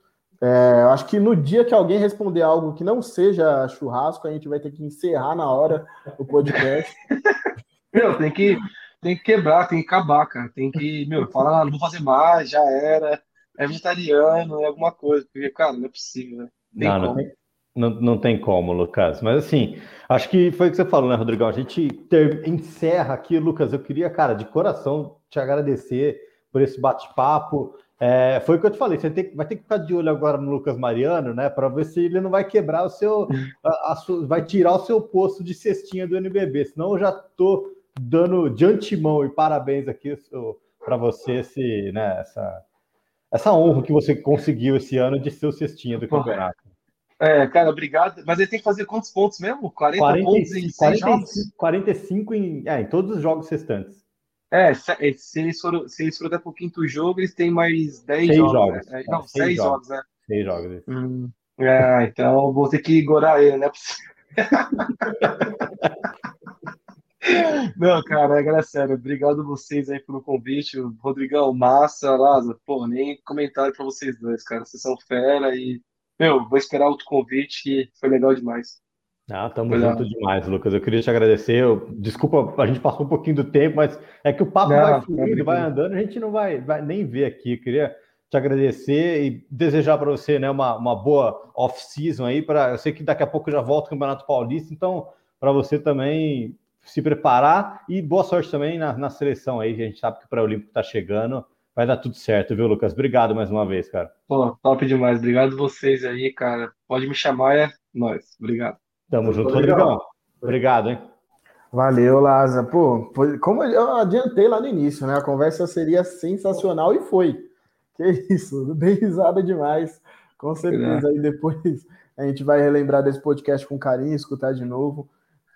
É, eu acho que no dia que alguém responder algo que não seja churrasco, a gente vai ter que encerrar na hora o podcast. (laughs) meu, tem que tem que quebrar, tem que acabar, cara. Tem que, meu, falar, ah, não vou fazer mais, já era. É vegetariano, é alguma coisa. Porque, cara, não é possível, né? Não, não, tem, não, não tem como, Lucas. Mas assim, acho que foi o que você falou, né, Rodrigão? A gente ter, encerra aqui, Lucas. Eu queria, cara, de coração te agradecer por esse bate-papo. É, foi o que eu te falei, você tem, vai ter que ficar de olho agora no Lucas Mariano, né? Para ver se ele não vai quebrar o seu. A, a, vai tirar o seu posto de cestinha do NBB. Senão eu já tô dando de antemão e parabéns aqui para você esse, né, essa, essa honra que você conseguiu esse ano de ser o cestinha do campeonato. É, cara, obrigado. Mas ele tem que fazer quantos pontos mesmo? 40 40, pontos em 45, jogos? 45 em, é, em todos os jogos restantes. É, é, se eles forem, se eles forem até o quinto jogo, eles têm mais 10 seis jogos. jogos. Né? Não, 6 jogos. jogos, né? 6 jogos. Hum. É, então vou ter que igorar ele, né? (laughs) Não, cara, é sério. Obrigado vocês aí pelo convite. Rodrigão, massa, Lázaro. Pô, nem comentário pra vocês dois, cara. Vocês são fera e, meu, vou esperar outro convite que foi legal demais. Ah, tamo junto demais, Lucas. Eu queria te agradecer. Eu, desculpa, a gente passou um pouquinho do tempo, mas é que o papo não, vai fluindo, vai andando, a gente não vai, vai nem ver aqui. Eu queria te agradecer e desejar para você né, uma, uma boa off-season aí. Pra, eu sei que daqui a pouco já volta o Campeonato Paulista, então para você também se preparar e boa sorte também na, na seleção aí, que a gente sabe que o pré-olímpico está chegando. Vai dar tudo certo, viu, Lucas? Obrigado mais uma vez, cara. Pô, top demais. Obrigado vocês aí, cara. Pode me chamar, é nós. Obrigado. Tamo junto, Rodrigão. Obrigado, hein? Valeu, Lázaro. Pô, como eu adiantei lá no início, né? A conversa seria sensacional e foi. Que isso, (laughs) bem risada demais. Com certeza. Aí depois a gente vai relembrar desse podcast com carinho, escutar de novo.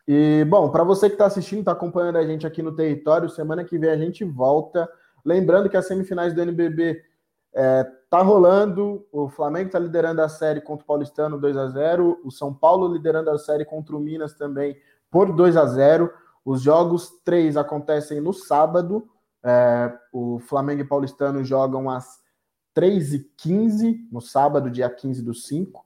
E, bom, para você que está assistindo, está acompanhando a gente aqui no território, semana que vem a gente volta. Lembrando que as semifinais do NBB é, tá rolando. O Flamengo está liderando a série contra o Paulistano 2 a 0 O São Paulo liderando a série contra o Minas também por 2 a 0 Os jogos 3 acontecem no sábado. É, o Flamengo e Paulistano jogam às 3h15, no sábado, dia 15 do 5.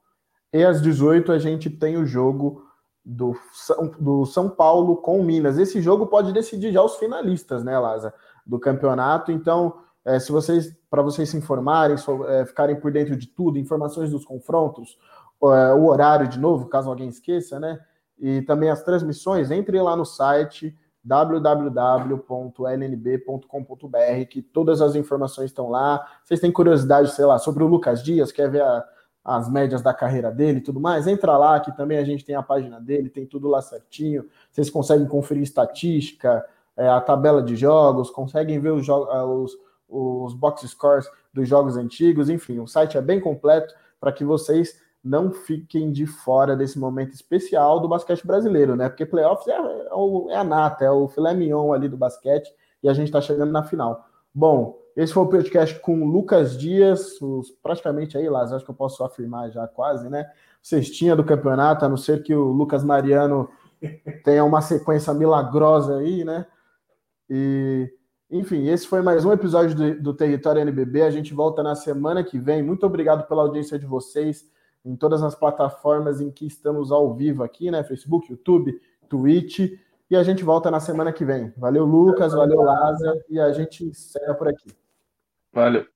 E às 18 a gente tem o jogo do São, do São Paulo com o Minas. Esse jogo pode decidir já os finalistas, né, Laza, do campeonato. Então, é, se vocês, para vocês se informarem, so, é, ficarem por dentro de tudo, informações dos confrontos, é, o horário de novo, caso alguém esqueça, né? E também as transmissões, entre lá no site www.lnb.com.br, que todas as informações estão lá. Vocês têm curiosidade, sei lá, sobre o Lucas Dias, quer ver a, as médias da carreira dele e tudo mais, entra lá que também a gente tem a página dele, tem tudo lá certinho. Vocês conseguem conferir estatística, é, a tabela de jogos, conseguem ver os, os, os box scores dos jogos antigos, enfim, o site é bem completo para que vocês não fiquem de fora desse momento especial do basquete brasileiro, né? Porque playoffs é, é, é a nata, é o filé mignon ali do basquete e a gente está chegando na final. Bom, esse foi o podcast com o Lucas Dias, os, praticamente aí, Lázaro, acho que eu posso afirmar já quase, né? Cestinha do campeonato, a não ser que o Lucas Mariano tenha uma sequência milagrosa aí, né? E, enfim, esse foi mais um episódio do, do Território NBB. A gente volta na semana que vem. Muito obrigado pela audiência de vocês em todas as plataformas em que estamos ao vivo aqui, né? Facebook, YouTube, Twitch. E a gente volta na semana que vem. Valeu, Lucas, valeu, Lázaro, e a gente encerra por aqui. Valeu.